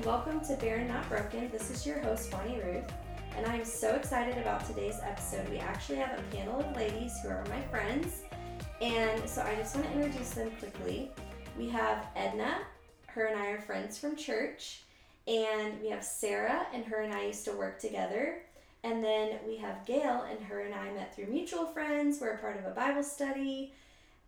and welcome to Barren Not Broken. This is your host, Bonnie Ruth, and I'm so excited about today's episode. We actually have a panel of ladies who are my friends, and so I just want to introduce them quickly. We have Edna, her and I are friends from church, and we have Sarah, and her and I used to work together. And then we have Gail, and her and I met through mutual friends. We're a part of a Bible study.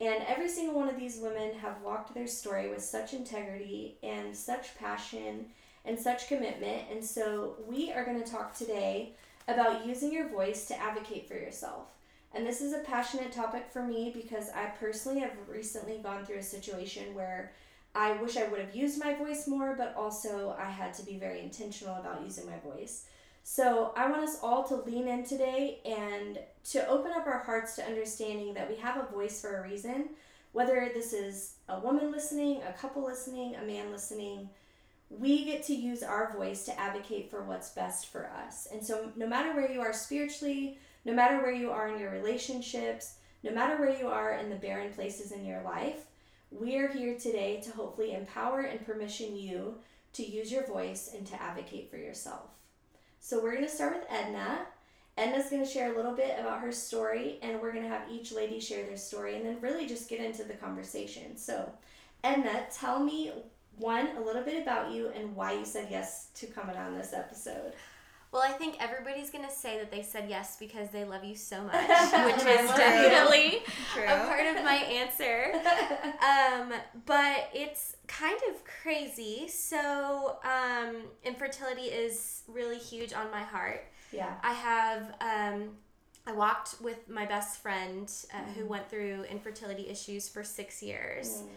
And every single one of these women have walked their story with such integrity and such passion and such commitment. And so we are going to talk today about using your voice to advocate for yourself. And this is a passionate topic for me because I personally have recently gone through a situation where I wish I would have used my voice more, but also I had to be very intentional about using my voice. So I want us all to lean in today and to open up our hearts to understanding that we have a voice for a reason. Whether this is a woman listening, a couple listening, a man listening, we get to use our voice to advocate for what's best for us. And so, no matter where you are spiritually, no matter where you are in your relationships, no matter where you are in the barren places in your life, we are here today to hopefully empower and permission you to use your voice and to advocate for yourself. So we're going to start with Edna. Edna's going to share a little bit about her story, and we're going to have each lady share their story and then really just get into the conversation. So, Edna, tell me one, a little bit about you and why you said yes to coming on this episode. Well, I think everybody's going to say that they said yes because they love you so much, which is definitely True. a part of my answer. Um, but it's kind of crazy. So, um, infertility is really huge on my heart. Yeah. I have. Um, I walked with my best friend uh, mm. who went through infertility issues for six years. Mm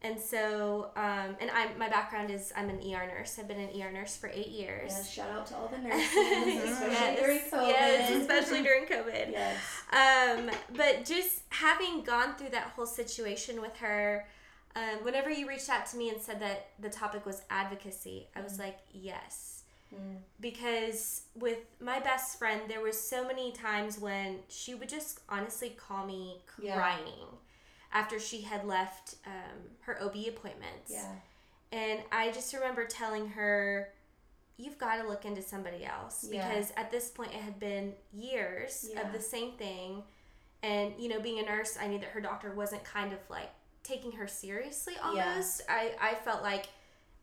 and so, um, and I'm my background is I'm an ER nurse. I've been an ER nurse for eight years. Shout out to all the nurses, especially yes, during COVID. Yes, especially during COVID. yes. Um, but just having gone through that whole situation with her, um, whenever you reached out to me and said that the topic was advocacy, I was mm. like, yes. Mm. Because with my best friend, there was so many times when she would just honestly call me crying. Yeah after she had left um, her OB appointments. Yeah. And I just remember telling her, you've got to look into somebody else yeah. because at this point it had been years yeah. of the same thing. And, you know, being a nurse, I knew that her doctor wasn't kind of like taking her seriously almost. Yeah. I, I felt like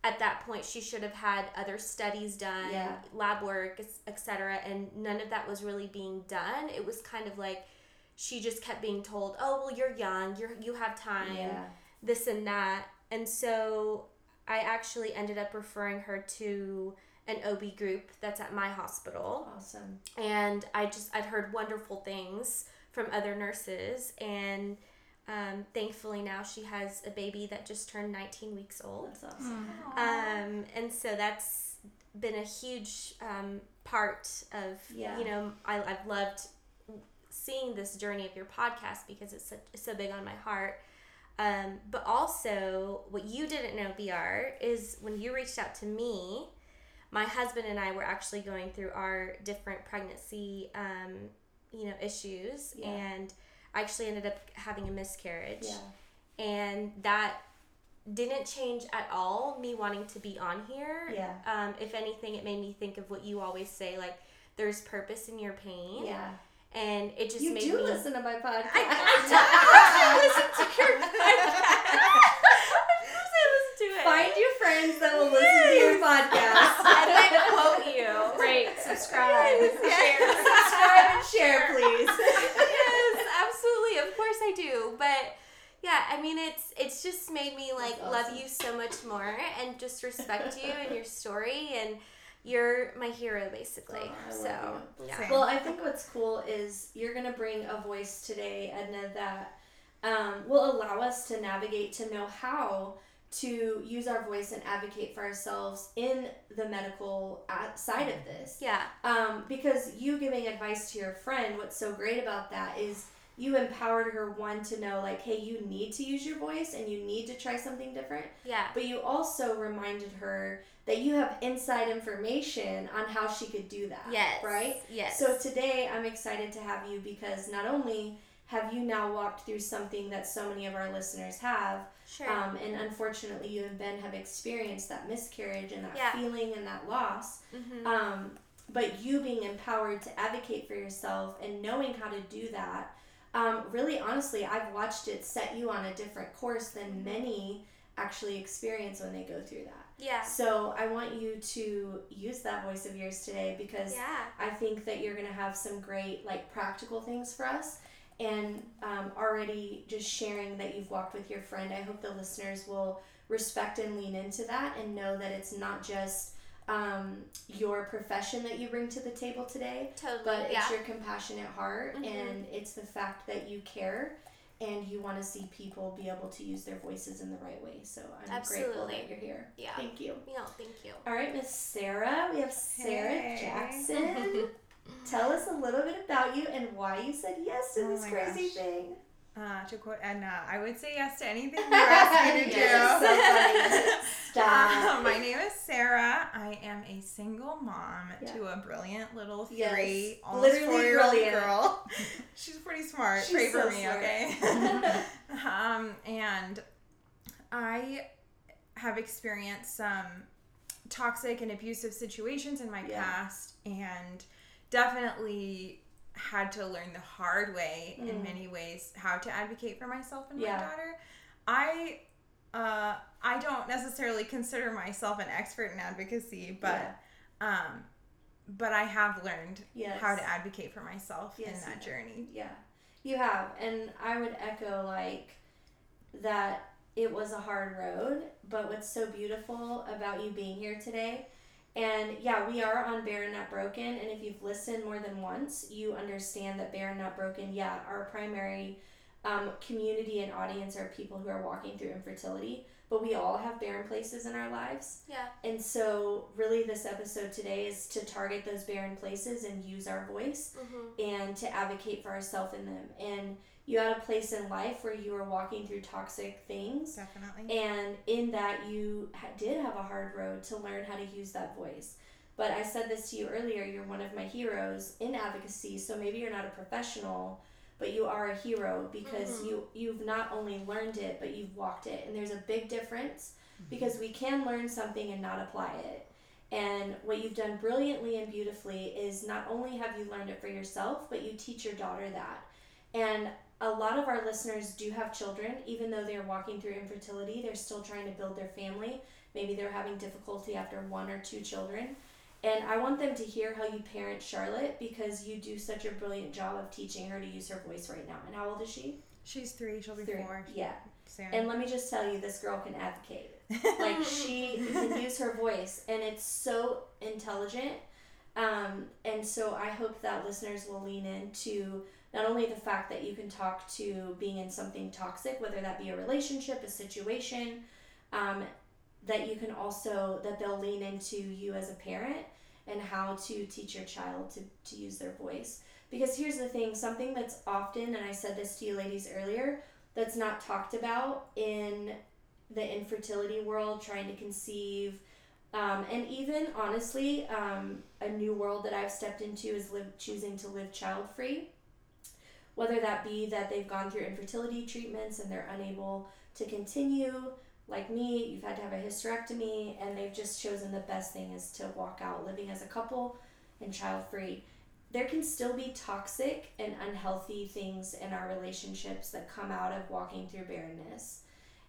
at that point she should have had other studies done, lab work, etc. And none of that was really being done. It was kind of like, she just kept being told, "Oh, well, you're young. You're you have time." Yeah. This and that. And so I actually ended up referring her to an OB group that's at my hospital. Awesome. And I just I'd heard wonderful things from other nurses and um, thankfully now she has a baby that just turned 19 weeks old. That's awesome. Um, and so that's been a huge um, part of yeah. you know I, I've loved seeing this journey of your podcast because it's so, so big on my heart. Um, but also, what you didn't know, BR, is when you reached out to me, my husband and I were actually going through our different pregnancy, um, you know, issues, yeah. and I actually ended up having a miscarriage. Yeah. And that didn't change at all me wanting to be on here. Yeah. Um, if anything, it made me think of what you always say, like there's purpose in your pain. Yeah and it just you made do me listen to my podcast. I, I do. I listen to your podcast. I listen to it. Find your friends that will listen to your podcast. and then quote you. Rate, subscribe, yes. share. subscribe and share, please. yes, absolutely. Of course I do, but yeah i mean it's it's just made me like awesome. love you so much more and just respect you and your story and you're my hero basically. Oh, so yeah. Well, I think what's cool is you're gonna bring a voice today, Edna, that um, will allow us to navigate to know how to use our voice and advocate for ourselves in the medical side of this. Yeah. Um, because you giving advice to your friend, what's so great about that is you empowered her one to know like hey you need to use your voice and you need to try something different yeah but you also reminded her that you have inside information on how she could do that yes right yes so today i'm excited to have you because not only have you now walked through something that so many of our listeners have? Sure. Um, and unfortunately, you and Ben have experienced that miscarriage and that yeah. feeling and that loss. Mm-hmm. Um, but you being empowered to advocate for yourself and knowing how to do that, um, really honestly, I've watched it set you on a different course than many actually experience when they go through that. Yeah. So I want you to use that voice of yours today because yeah. I think that you're going to have some great like practical things for us and um, already just sharing that you've walked with your friend. I hope the listeners will respect and lean into that and know that it's not just um, your profession that you bring to the table today, totally, but yeah. it's your compassionate heart mm-hmm. and it's the fact that you care and you want to see people be able to use their voices in the right way. So I'm Absolutely. grateful that you're here. Yeah. Thank you. Yeah, thank you. All right, Miss Sarah. We have Sarah hey. Jackson. Tell us a little bit about you and why you said yes to oh this crazy gosh. thing. Uh, to quote Edna, I would say yes to anything you ask me to do. so Stop. Uh, my name is Sarah. I am a single mom yeah. to a brilliant little three, yes. almost four year old girl. She's pretty smart. She's Pray so for me, smart. okay? um, and I have experienced some toxic and abusive situations in my yeah. past, and definitely had to learn the hard way mm. in many ways how to advocate for myself and yeah. my daughter. I uh, I don't necessarily consider myself an expert in advocacy, but yeah. um, but I have learned yes. how to advocate for myself yes, in that journey. Yeah, you have, and I would echo like that. It was a hard road, but what's so beautiful about you being here today and yeah, we are on Barren Not Broken. And if you've listened more than once, you understand that Barren Not Broken, yeah, our primary um, community and audience are people who are walking through infertility. But we all have barren places in our lives. Yeah. And so, really, this episode today is to target those barren places and use our voice mm-hmm. and to advocate for ourselves in them. And you had a place in life where you were walking through toxic things. Definitely. And in that, you ha- did have a hard road to learn how to use that voice. But I said this to you earlier you're one of my heroes in advocacy. So maybe you're not a professional, but you are a hero because mm-hmm. you, you've not only learned it, but you've walked it. And there's a big difference mm-hmm. because we can learn something and not apply it. And what you've done brilliantly and beautifully is not only have you learned it for yourself, but you teach your daughter that. And a lot of our listeners do have children, even though they're walking through infertility, they're still trying to build their family. Maybe they're having difficulty after one or two children. And I want them to hear how you parent Charlotte because you do such a brilliant job of teaching her to use her voice right now. And how old is she? She's three. She'll be three. four. Yeah. Soon. And let me just tell you, this girl can advocate. like she can use her voice, and it's so intelligent. Um, and so I hope that listeners will lean into not only the fact that you can talk to being in something toxic, whether that be a relationship, a situation, um, that you can also, that they'll lean into you as a parent and how to teach your child to, to use their voice. Because here's the thing something that's often, and I said this to you ladies earlier, that's not talked about in the infertility world, trying to conceive. Um, and even honestly, um, a new world that I've stepped into is live, choosing to live child free whether that be that they've gone through infertility treatments and they're unable to continue like me you've had to have a hysterectomy and they've just chosen the best thing is to walk out living as a couple and child free there can still be toxic and unhealthy things in our relationships that come out of walking through barrenness.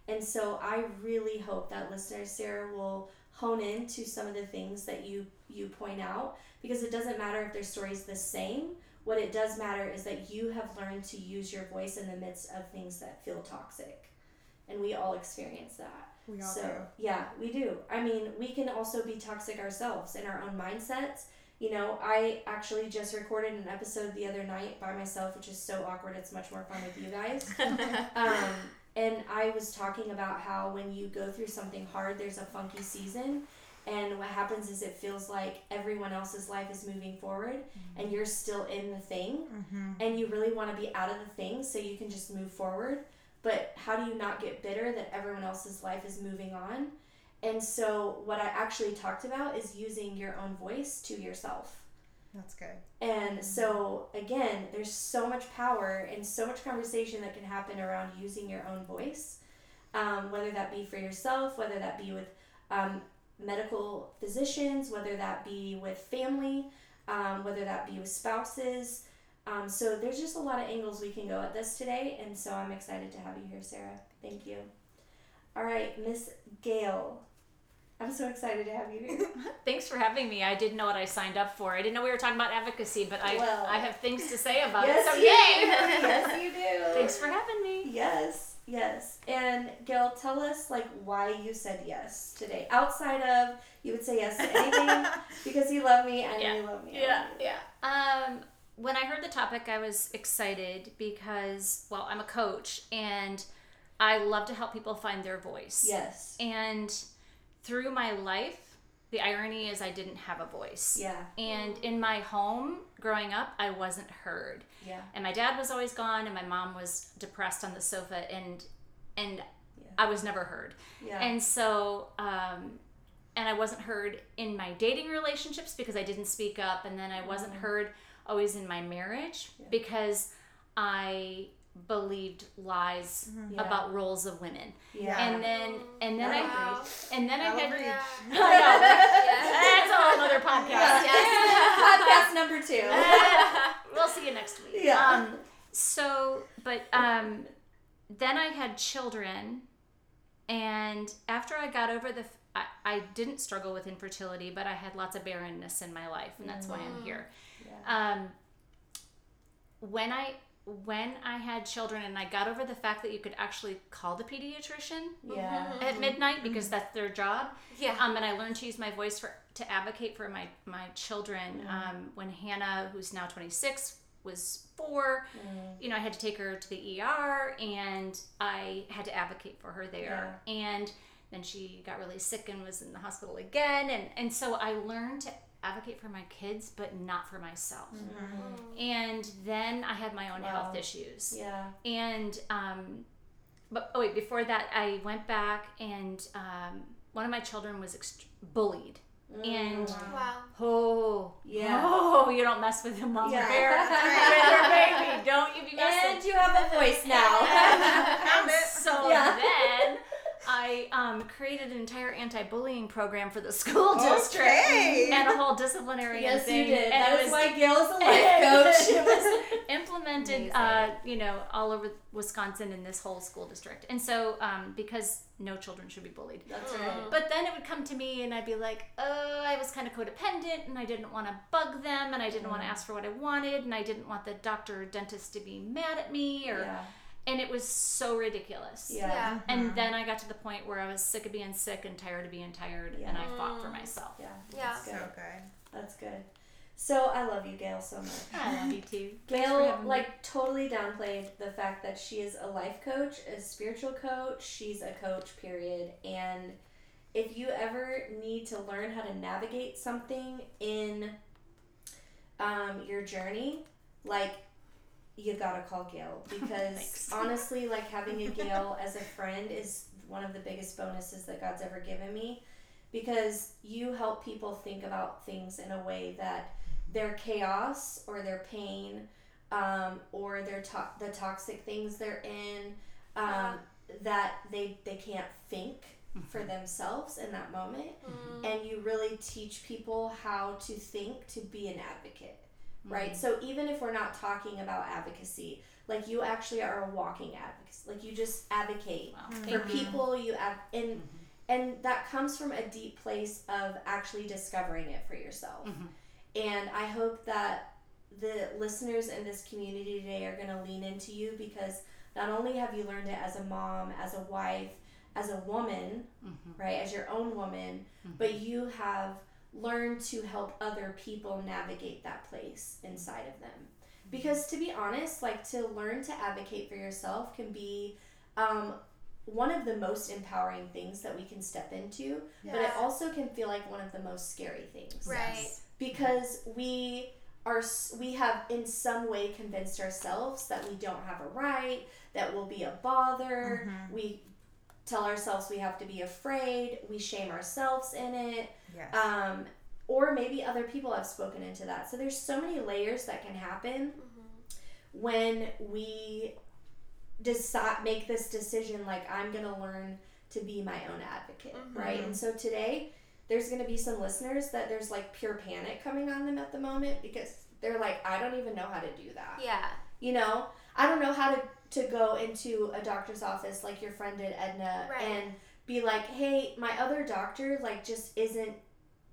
And so i really hope that listeners sarah will hone in to some of the things that you you point out because it doesn't matter if their story is the same what it does matter is that you have learned to use your voice in the midst of things that feel toxic. And we all experience that. We all so, do. Yeah, we do. I mean, we can also be toxic ourselves in our own mindsets. You know, I actually just recorded an episode the other night by myself, which is so awkward. It's much more fun with you guys. um, and I was talking about how when you go through something hard, there's a funky season and what happens is it feels like everyone else's life is moving forward mm-hmm. and you're still in the thing mm-hmm. and you really want to be out of the thing so you can just move forward but how do you not get bitter that everyone else's life is moving on and so what i actually talked about is using your own voice to yourself That's good. And so, again, there's so much power and so much conversation that can happen around using your own voice, um, whether that be for yourself, whether that be with um, medical physicians, whether that be with family, um, whether that be with spouses. Um, so, there's just a lot of angles we can go at this today. And so, I'm excited to have you here, Sarah. Thank you. All right, Miss Gail. I'm so excited to have you here. Thanks for having me. I didn't know what I signed up for. I didn't know we were talking about advocacy, but I well, I have things to say about yes, it. So yay! yes, you do. Thanks for having me. Yes, yes. And Gail, tell us like why you said yes today. Outside of you would say yes to anything because you love me and yeah. you love me. Yeah, yeah. Um, when I heard the topic, I was excited because well, I'm a coach and I love to help people find their voice. Yes. And through my life, the irony is I didn't have a voice. Yeah. And in my home growing up, I wasn't heard. Yeah. And my dad was always gone and my mom was depressed on the sofa and and yeah. I was never heard. Yeah. And so um and I wasn't heard in my dating relationships because I didn't speak up and then I wasn't mm-hmm. heard always in my marriage yeah. because I believed lies mm-hmm. yeah. about roles of women. Yeah. And then and then wow. I and then I had yeah. I that's a whole other podcast. Yes. podcast number two. Uh, we'll see you next week. Yeah. Um, so, but um, then I had children, and after I got over the, I, I didn't struggle with infertility, but I had lots of barrenness in my life, and that's mm-hmm. why I'm mm. here. Yeah. Um, when I when I had children and I got over the fact that you could actually call the pediatrician yeah. at midnight because mm-hmm. that's their job. Yeah. Um, and I learned to use my voice for to advocate for my my children. Mm-hmm. Um, when Hannah, who's now 26, was 4 mm-hmm. you know, I had to take her to the ER and I had to advocate for her there. Yeah. And then she got really sick and was in the hospital again. And and so I learned to advocate for my kids, but not for myself. Mm-hmm. And then I had my own wow. health issues. Yeah. And um, but oh wait, before that, I went back and um, one of my children was ext- bullied. Mm. And wow. oh yeah, oh you don't mess with him while yeah. they're baby. Don't you be messing. And you have a voice now. so yeah. then I um, created an entire anti-bullying program for the school district okay. and a whole disciplinary yes, thing. you did. And that is was, why Gail's a life coach. it was implemented, uh, you know, all over Wisconsin in this whole school district. And so, um, because no children should be bullied. That's right. But then it would come to me, and I'd be like, "Oh, I was kind of codependent, and I didn't want to bug them, and I didn't mm. want to ask for what I wanted, and I didn't want the doctor or dentist to be mad at me, or." Yeah and it was so ridiculous. Yeah. yeah. And mm-hmm. then I got to the point where I was sick of being sick and tired of being tired, yeah. and I fought for myself. Yeah. Yeah. That's good. So good. That's good. So I love you, Gail, so much. I love you too. Gail like totally downplayed the fact that she is a life coach, a spiritual coach. She's a coach, period. And if you ever need to learn how to navigate something in um, your journey, like you gotta call Gail because honestly, like having a Gail as a friend is one of the biggest bonuses that God's ever given me because you help people think about things in a way that their chaos or their pain um, or their to- the toxic things they're in um, that they they can't think for mm-hmm. themselves in that moment mm. and you really teach people how to think to be an advocate right? Mm-hmm. So even if we're not talking about advocacy, like you actually are a walking advocate. Like you just advocate wow. for mm-hmm. people. You have and mm-hmm. and that comes from a deep place of actually discovering it for yourself. Mm-hmm. And I hope that the listeners in this community today are going to lean into you because not only have you learned it as a mom, as a wife, as a woman, mm-hmm. right, as your own woman, mm-hmm. but you have learn to help other people navigate that place inside of them. Because to be honest, like to learn to advocate for yourself can be um, one of the most empowering things that we can step into, yeah. but it also can feel like one of the most scary things. Right. Because we are we have in some way convinced ourselves that we don't have a right, that we'll be a bother. Mm-hmm. We tell ourselves we have to be afraid. We shame ourselves in it. Yes. Um, or maybe other people have spoken into that. So there's so many layers that can happen mm-hmm. when we decide make this decision like I'm going to learn to be my own advocate, mm-hmm. right? And so today there's going to be some listeners that there's like pure panic coming on them at the moment because they're like I don't even know how to do that. Yeah. You know, I don't know how to to go into a doctor's office like your friend did Edna right. and be like, "Hey, my other doctor like just isn't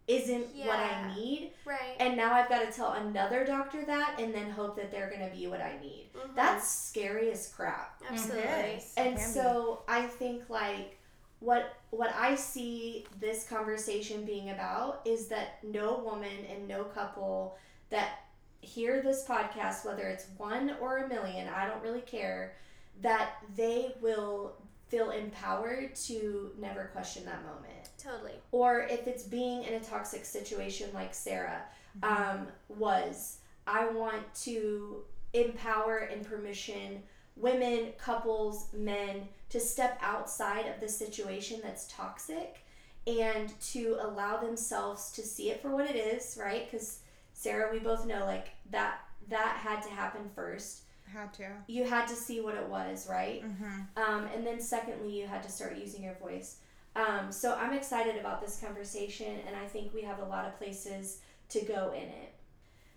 isn't yeah. what I need. Right. And now I've got to tell another doctor that and then hope that they're going to be what I need. Mm-hmm. That's scary as crap. Absolutely. And so I think like what what I see this conversation being about is that no woman and no couple that hear this podcast whether it's one or a million, I don't really care, that they will feel empowered to never question that moment. Totally. Or if it's being in a toxic situation like Sarah mm-hmm. um, was, I want to empower and permission women, couples, men to step outside of the situation that's toxic and to allow themselves to see it for what it is, right? Because Sarah, we both know like that that had to happen first. Had to. You had to see what it was, right? Mm-hmm. Um, and then secondly, you had to start using your voice. Um, so I'm excited about this conversation, and I think we have a lot of places to go in it.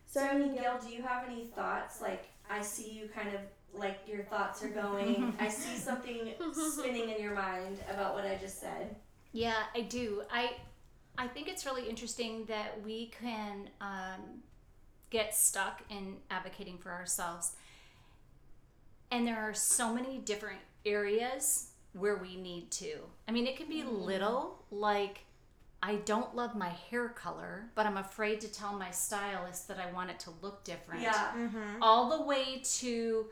So, I mean, Gail, do you have any thoughts? Like, I see you kind of like your thoughts are going. I see something spinning in your mind about what I just said. Yeah, I do. I I think it's really interesting that we can um, get stuck in advocating for ourselves, and there are so many different areas where we need to. I mean, it can be mm. little, like I don't love my hair color, but I'm afraid to tell my stylist that I want it to look different. Yeah. Mm-hmm. All the way to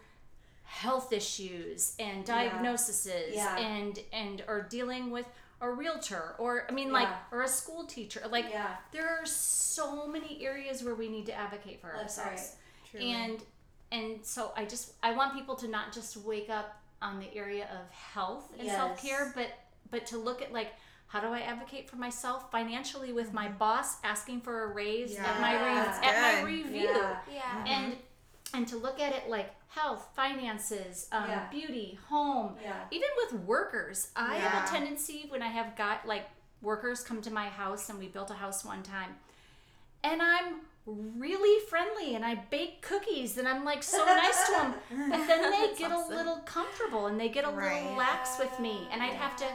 health issues and diagnoses yeah. Yeah. and and or dealing with a realtor or I mean like or a school teacher. Like there are so many areas where we need to advocate for That's ourselves. Right. And and so I just I want people to not just wake up on the area of health and yes. self-care but but to look at like how do I advocate for myself financially with my mm-hmm. boss asking for a raise yeah. at my re- at my review yeah, yeah. and and to look at it like health finances um, yeah. beauty home yeah. even with workers i yeah. have a tendency when i have got like workers come to my house and we built a house one time and i'm really friendly and I bake cookies and I'm like so nice to them. But then they get awesome. a little comfortable and they get a right. little lax with me. And I'd have to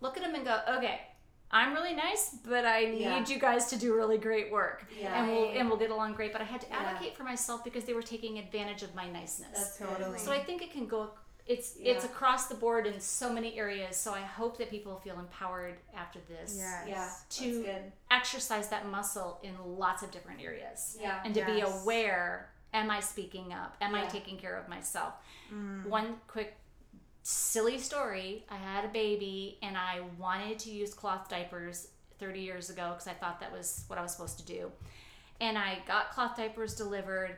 look at them and go, okay, I'm really nice, but I need yeah. you guys to do really great work. Yeah. And we'll and we'll get along great. But I had to advocate yeah. for myself because they were taking advantage of my niceness. That's totally. So I think it can go it's yeah. it's across the board in so many areas. So I hope that people feel empowered after this. Yes. Yeah. To exercise that muscle in lots of different areas. Yeah. And to yes. be aware, am I speaking up? Am yeah. I taking care of myself? Mm. One quick silly story. I had a baby and I wanted to use cloth diapers 30 years ago because I thought that was what I was supposed to do. And I got cloth diapers delivered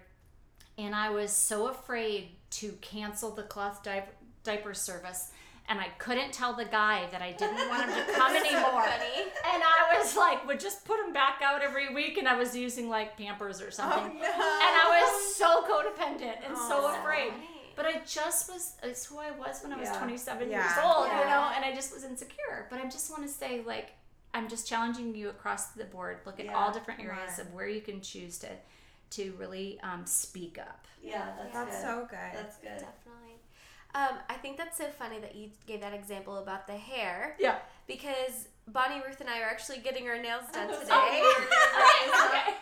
and I was so afraid to cancel the cloth di- diaper service and I couldn't tell the guy that I didn't want him to come anymore. and I was like, would just put him back out every week, and I was using like Pampers or something. Oh, no. And I was so codependent and oh, so afraid. But I just was, it's who I was when I was yeah. 27 yeah. years old, yeah. you know, and I just was insecure. But I just want to say, like, I'm just challenging you across the board. Look at all different areas of where you can choose to to really um, speak up. Yeah, that's, that's good. so good. That's good. Definitely. Um, I think that's so funny that you gave that example about the hair. Yeah. Because Bonnie Ruth and I are actually getting our nails done today. Oh, okay.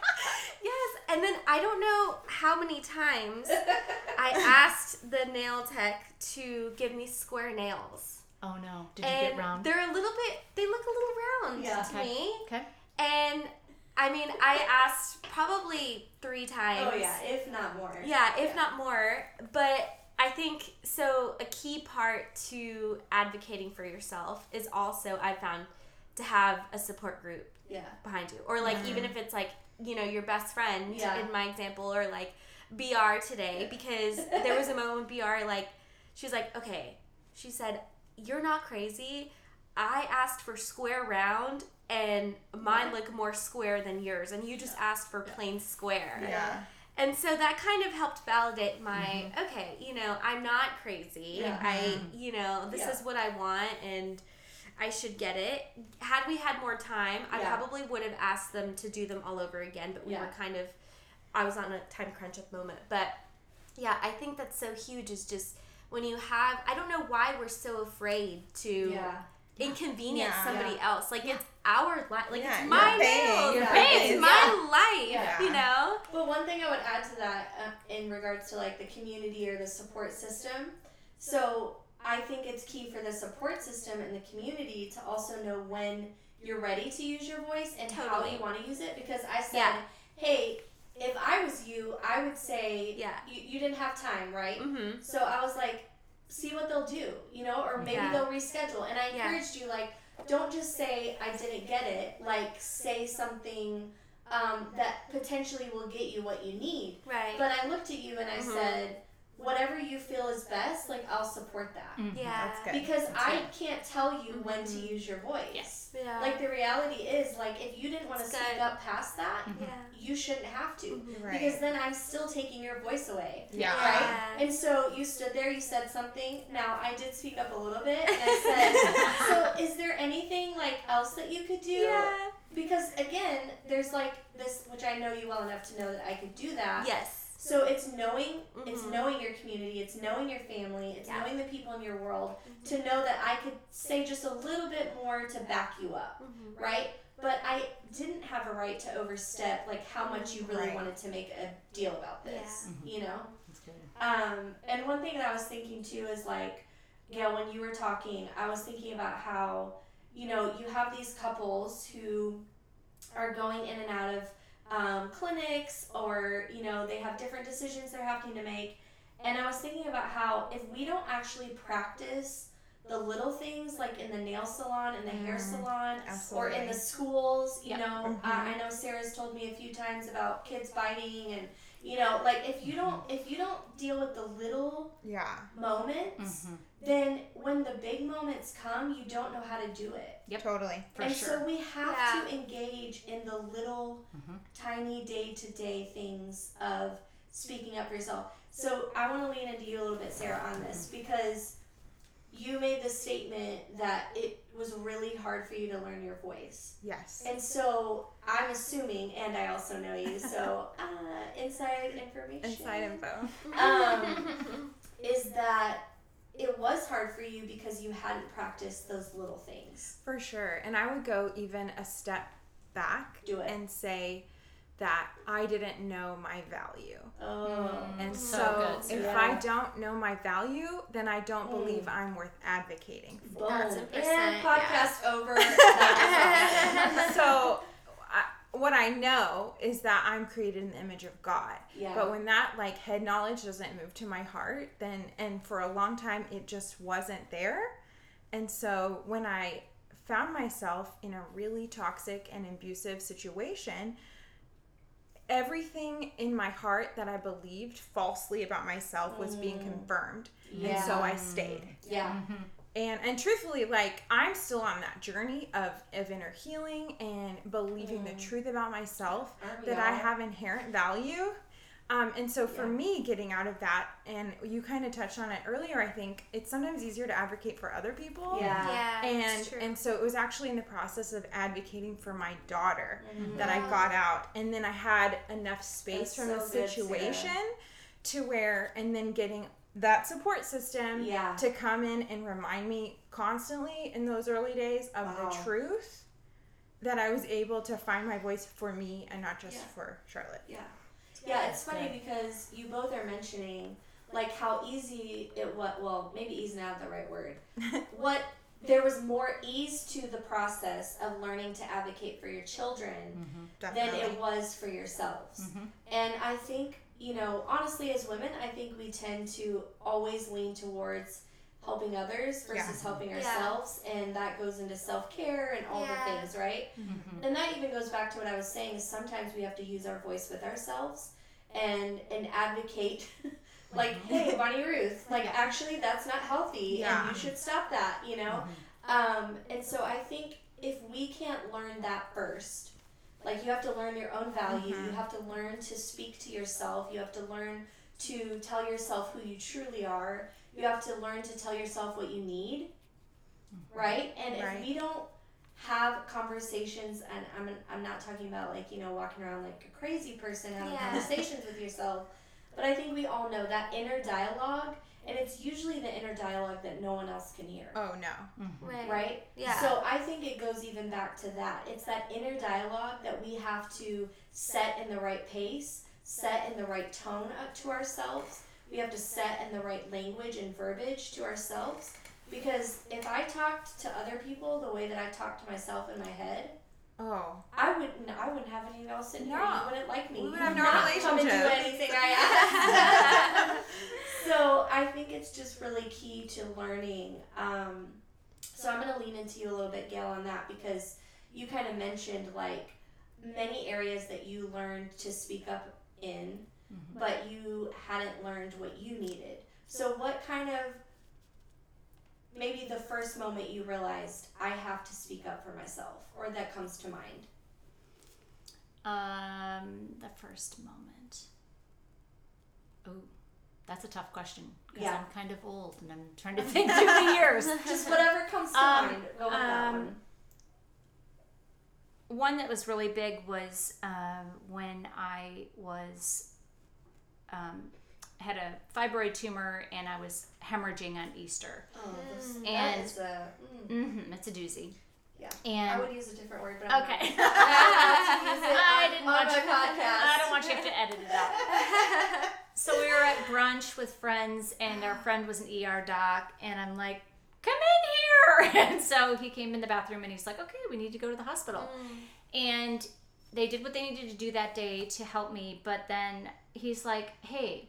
yes, and then I don't know how many times I asked the nail tech to give me square nails. Oh no! Did you get round? They're a little bit. They look a little round yeah. to okay. me. Okay. And I mean, I asked probably three times. Oh yeah, if not more. Yeah, if yeah. not more. But I think so. A key part to advocating for yourself is also I found to have a support group. Yeah. Behind you, or like even mm-hmm. if it's like you know your best friend yeah. in my example, or like BR today, because there was a moment when BR like she was like, okay, she said, you're not crazy. I asked for square round and mine look more square than yours and you just yeah. asked for plain square. Yeah. And so that kind of helped validate my mm-hmm. okay, you know, I'm not crazy. Yeah. I, mm-hmm. you know, this yeah. is what I want and I should get it. Had we had more time, I probably would have asked them to do them all over again, but we were kind of I was on a time crunch at the moment. But yeah, I think that's so huge is just when you have I don't know why we're so afraid to yeah inconvenience yeah, somebody yeah. else. Like yeah. it's our life. Like it's my nails. It's my life. You know. But one thing I would add to that, uh, in regards to like the community or the support system, so I think it's key for the support system and the community to also know when you're ready to use your voice and totally. how you want to use it. Because I said, hey. If I was you, I would say, yeah, you, you didn't have time, right? Mm-hmm. So I was like, see what they'll do, you know, or maybe yeah. they'll reschedule. And I encouraged yeah. you, like, don't just say, I didn't get it. Like, say something um, that potentially will get you what you need. Right. But I looked at you and I mm-hmm. said, whatever you feel is best, like I'll support that. Mm-hmm. Yeah. Because That's I good. can't tell you mm-hmm. when to mm-hmm. use your voice. Yes. Yeah. Like the reality is, like if you didn't want to speak up past that, mm-hmm. yeah. you shouldn't have to. Mm-hmm. Right. Because then I'm still taking your voice away. Yeah. Right? Yeah. And so you stood there, you said something. Now I did speak up a little bit and I said, So is there anything like else that you could do? Yeah. Because again, there's like this which I know you well enough to know that I could do that. Yes so it's knowing mm-hmm. it's knowing your community, it's knowing your family, it's yeah. knowing the people in your world mm-hmm. to know that I could say just a little bit more to back you up, mm-hmm. right? But I didn't have a right to overstep like how much you really right. wanted to make a deal about this, yeah. you know. Um, and one thing that I was thinking too is like, Gail, when you were talking, I was thinking about how you know you have these couples who are going in and out of um, clinics or you know they have different decisions they're having to make and i was thinking about how if we don't actually practice the little things like in the nail salon and the mm, hair salon absolutely. or in the schools you know mm-hmm. uh, i know sarah's told me a few times about kids biting and you know like if you don't if you don't deal with the little yeah moments mm-hmm then when the big moments come, you don't know how to do it. Yep, totally. For and sure. so we have yeah. to engage in the little, mm-hmm. tiny day to day things of speaking up for yourself. So I want to lean into you a little bit, Sarah, on this because you made the statement that it was really hard for you to learn your voice. Yes. And so I'm assuming, and I also know you, so uh, inside information. Inside info. Um, is that it was hard for you because you hadn't practiced those little things. For sure. And I would go even a step back Do it. and say that I didn't know my value. Oh. And so, so if yeah. I don't know my value, then I don't mm. believe I'm worth advocating for. Boom. And podcast yeah. over. so what I know is that I'm created in the image of God. Yeah. But when that like head knowledge doesn't move to my heart, then and for a long time it just wasn't there. And so when I found myself in a really toxic and abusive situation, everything in my heart that I believed falsely about myself was mm. being confirmed. Yeah. And so I stayed. Yeah. Mm-hmm and and truthfully like i'm still on that journey of of inner healing and believing mm. the truth about myself that i have inherent value um, and so for yeah. me getting out of that and you kind of touched on it earlier i think it's sometimes easier to advocate for other people yeah, yeah and and so it was actually in the process of advocating for my daughter mm-hmm. that i got out and then i had enough space That's from so the situation to where and then getting that support system yeah. to come in and remind me constantly in those early days of wow. the truth that I was able to find my voice for me and not just yeah. for Charlotte. Yeah. Yeah, it's funny good. because you both are mentioning like how easy it was well, maybe easy not the right word. what there was more ease to the process of learning to advocate for your children mm-hmm. than it was for yourselves. Mm-hmm. And I think you know, honestly, as women, I think we tend to always lean towards helping others versus yeah. helping ourselves, yeah. and that goes into self care and all yeah. the things, right? Mm-hmm. And that even goes back to what I was saying: is sometimes we have to use our voice with ourselves and and advocate. like, mm-hmm. hey, Bonnie Ruth, like actually that's not healthy, and you should stop that, you know. Mm-hmm. Um, and so I think if we can't learn that first, like you have to learn your own value, mm-hmm. you have to learn to speak to yourself, you have to learn to tell yourself who you truly are, you have to learn to tell yourself what you need, right? And right. if we don't have conversations, and I'm, I'm not talking about like, you know, walking around like a crazy person having yeah. conversations with yourself, but I think we all know that inner dialogue and it's usually the inner dialogue that no one else can hear. Oh no. Mm-hmm. Right. Right? Yeah. So I think it goes even back to that. It's that inner dialogue that we have to set in the right pace, set in the right tone up to ourselves. We have to set in the right language and verbiage to ourselves. Because if I talked to other people the way that I talk to myself in my head, Oh. I wouldn't. I wouldn't have any else in no. here. You wouldn't like me. We would have no not relationship. Come and do anything I ask. so I think it's just really key to learning. Um, so I'm gonna lean into you a little bit, Gail, on that because you kind of mentioned like many areas that you learned to speak up in, mm-hmm. but you hadn't learned what you needed. So what kind of maybe the first moment you realized I have to speak up for myself, or that comes to mind? Um, the first moment. Oh, that's a tough question because yeah. I'm kind of old and I'm trying to think through the years. Just whatever comes to um, mind. Go with um, that one. One that was really big was um, when I was um, had a fibroid tumor and I was hemorrhaging on Easter. Oh, mm, and it's a, mm. mm-hmm, it's a doozy. Yeah, and I would use a different word, but I'm okay. I, didn't want you. Podcast. I don't want you to edit it out. so we were at brunch with friends, and our friend was an ER doc, and I'm like, "Come in here!" And so he came in the bathroom, and he's like, "Okay, we need to go to the hospital," mm. and they did what they needed to do that day to help me. But then he's like, "Hey."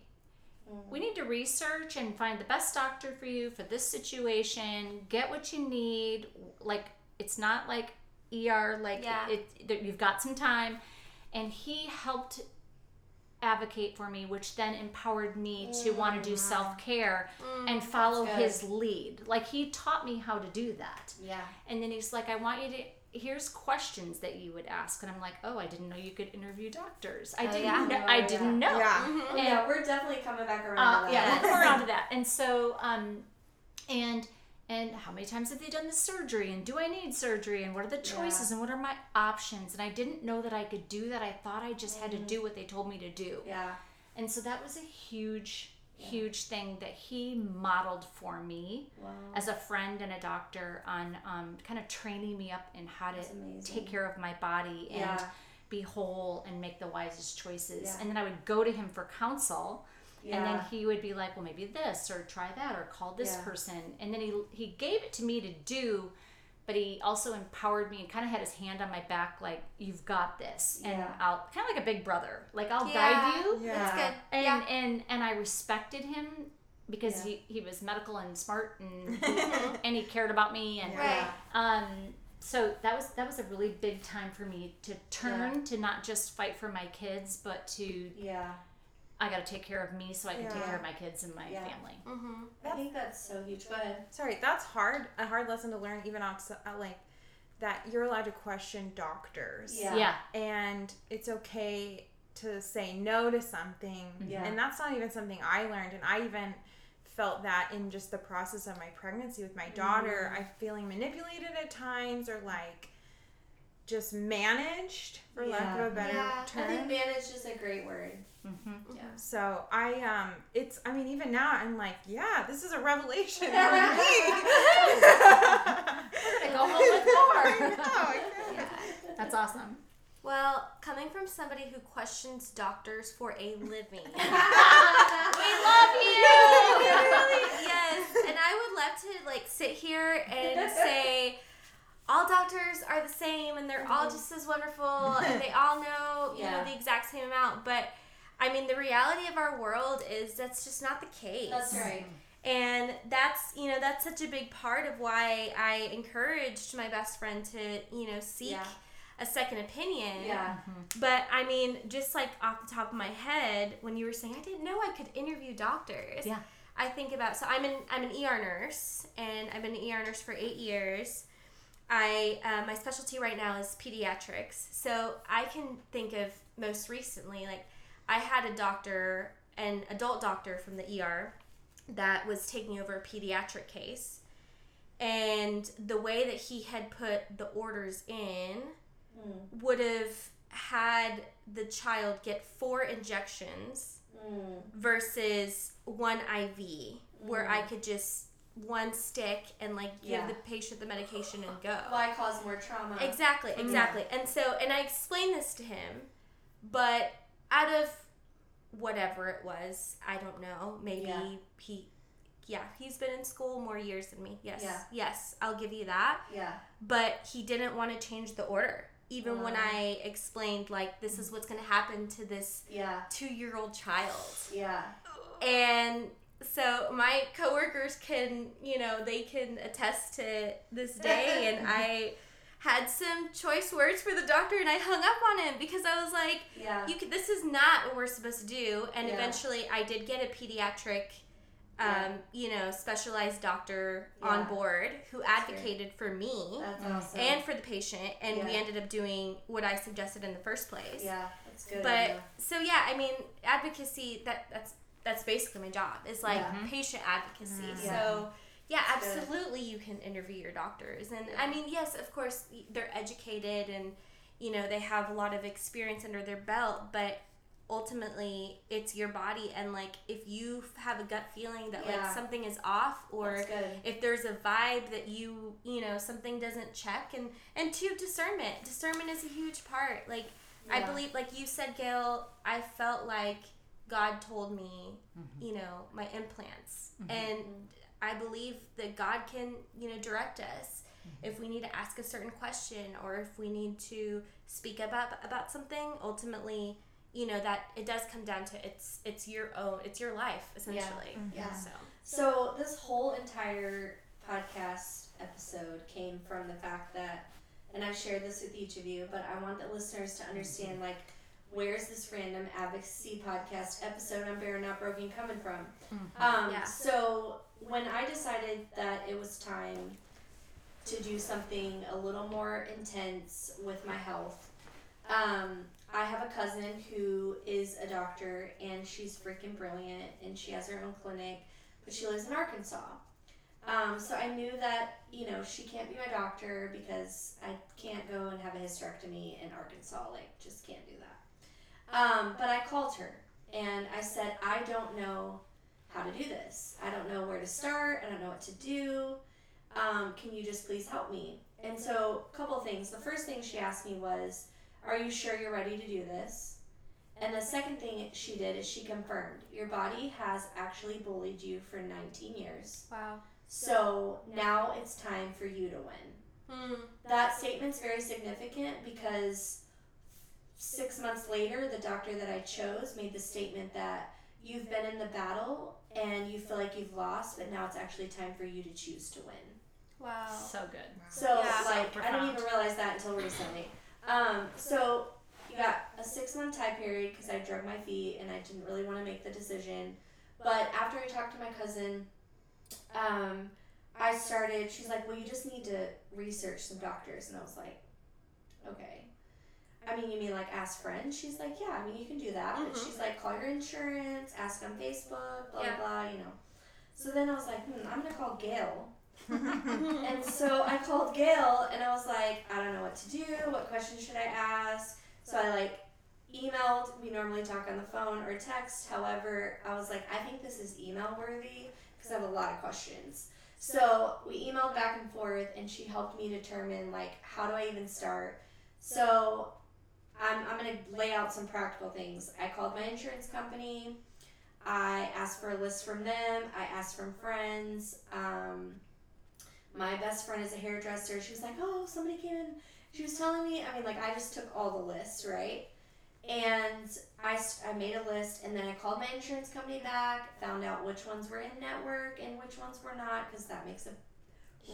We need to research and find the best doctor for you for this situation. Get what you need. Like it's not like ER. Like yeah. it, it, you've got some time, and he helped advocate for me, which then empowered me mm. to want to do self care mm, and follow his lead. Like he taught me how to do that. Yeah. And then he's like, I want you to here's questions that you would ask and i'm like oh i didn't know you could interview doctors i oh, didn't yeah. know, i didn't know yeah. Mm-hmm. And, yeah we're definitely coming back around uh, yeah we'll come around to that and so um and and how many times have they done the surgery and do i need surgery and what are the choices yeah. and what are my options and i didn't know that i could do that i thought i just mm-hmm. had to mm-hmm. do what they told me to do yeah and so that was a huge huge thing that he modeled for me wow. as a friend and a doctor on um, kind of training me up in how to take care of my body yeah. and be whole and make the wisest choices. Yeah. And then I would go to him for counsel. Yeah. And then he would be like, well, maybe this, or try that, or call this person. And then he, he gave it to me to do but he also empowered me and kind of had his hand on my back, like you've got this, and yeah. I'll kind of like a big brother, like I'll yeah. guide you. Yeah, that's good. And yeah. and and I respected him because yeah. he, he was medical and smart and and he cared about me and right. um so that was that was a really big time for me to turn to not just fight for my kids but to yeah I got to take care of me so I can yeah. take care of my kids and my yeah. family. Mm-hmm. I think that's so huge. Go ahead. Sorry, that's hard. A hard lesson to learn, even outside, uh, like that you're allowed to question doctors. Yeah. yeah. And it's okay to say no to something. Yeah. And that's not even something I learned. And I even felt that in just the process of my pregnancy with my daughter. Mm. I feeling manipulated at times or like just managed, for yeah. lack of a better yeah. term. I think managed is a great word. Mm-hmm. Yeah. So I um, it's I mean even now I'm like yeah this is a revelation for me. We're gonna go home with more. know, yeah. That's awesome. Well, coming from somebody who questions doctors for a living, we love you. yes, and I would love to like sit here and say all doctors are the same and they're mm-hmm. all just as wonderful and they all know you yeah. know the exact same amount, but I mean, the reality of our world is that's just not the case. That's right. And that's, you know, that's such a big part of why I encouraged my best friend to, you know, seek yeah. a second opinion. Yeah. Mm-hmm. But I mean, just like off the top of my head, when you were saying, I didn't know I could interview doctors. Yeah. I think about so I'm an I'm an ER nurse and I've been an ER nurse for eight years. I uh, my specialty right now is pediatrics, so I can think of most recently like I had a doctor, an adult doctor from the ER, that was taking over a pediatric case, and the way that he had put the orders in mm. would have had the child get four injections mm. versus one IV, mm. where I mm. could just one stick and like give yeah. the patient the medication and go. Why cause more trauma? Exactly, mm. exactly. And so, and I explained this to him, but out of whatever it was, I don't know. Maybe yeah. he, yeah, he's been in school more years than me. Yes, yeah. yes, I'll give you that. Yeah. But he didn't want to change the order even wow. when oh. I explained like this is what's going to happen to this yeah. 2-year-old child. Yeah. And so my coworkers can, you know, they can attest to this day and I had some choice words for the doctor and I hung up on him because I was like, yeah. you could, this is not what we're supposed to do. And yeah. eventually I did get a pediatric um, yeah. you know, specialized doctor yeah. on board who advocated for me awesome. and for the patient, and yeah. we ended up doing what I suggested in the first place. Yeah, that's good. But so yeah, I mean, advocacy that that's that's basically my job. It's like mm-hmm. patient advocacy. Mm-hmm. So yeah, that's absolutely, good. you can interview your doctors, and I mean, yes, of course, they're educated and you know they have a lot of experience under their belt, but ultimately it's your body and like if you have a gut feeling that yeah. like something is off or if there's a vibe that you you know something doesn't check and and to discernment discernment is a huge part like yeah. i believe like you said gail i felt like god told me mm-hmm. you know my implants mm-hmm. and i believe that god can you know direct us mm-hmm. if we need to ask a certain question or if we need to speak about about something ultimately you know that it does come down to it's it's your own it's your life essentially yeah, mm-hmm. yeah. so so this whole entire podcast episode came from the fact that and i've shared this with each of you but i want the listeners to understand like where's this random advocacy podcast episode on Barren Not Broken coming from mm-hmm. um, yeah. so when i decided that it was time to do something a little more intense with my health um, I have a cousin who is a doctor and she's freaking brilliant and she has her own clinic, but she lives in Arkansas. Um, so I knew that, you know, she can't be my doctor because I can't go and have a hysterectomy in Arkansas. Like, just can't do that. Um, but I called her and I said, I don't know how to do this. I don't know where to start. I don't know what to do. Um, can you just please help me? And so, a couple things. The first thing she asked me was, are you sure you're ready to do this? And the second thing she did is she confirmed your body has actually bullied you for 19 years. Wow. So now it's time for you to win. Hmm. That statement's very significant because six months later, the doctor that I chose made the statement that you've been in the battle and you feel like you've lost, but now it's actually time for you to choose to win. Wow. So good. So, yeah, like, so I didn't even realize that until recently. Um, so you got a six month time period because I drug my feet and I didn't really want to make the decision. But after I talked to my cousin, um, I started, she's like, well, you just need to research some doctors. And I was like, okay. I mean, you mean like ask friends? She's like, yeah, I mean, you can do that. Mm-hmm. But she's like, call your insurance, ask on Facebook, blah, yeah. blah, you know. So then I was like, hmm, I'm going to call Gail and so I called Gail and I was like, I don't know what to do. What questions should I ask? So I like emailed. We normally talk on the phone or text. However, I was like, I think this is email worthy because I have a lot of questions. So we emailed back and forth, and she helped me determine like how do I even start. So I'm I'm gonna lay out some practical things. I called my insurance company. I asked for a list from them. I asked from friends. Um, my best friend is a hairdresser. She was like, oh, somebody came in. She was telling me, I mean, like, I just took all the lists, right? And I, I made a list, and then I called my insurance company back, found out which ones were in network and which ones were not, because that makes a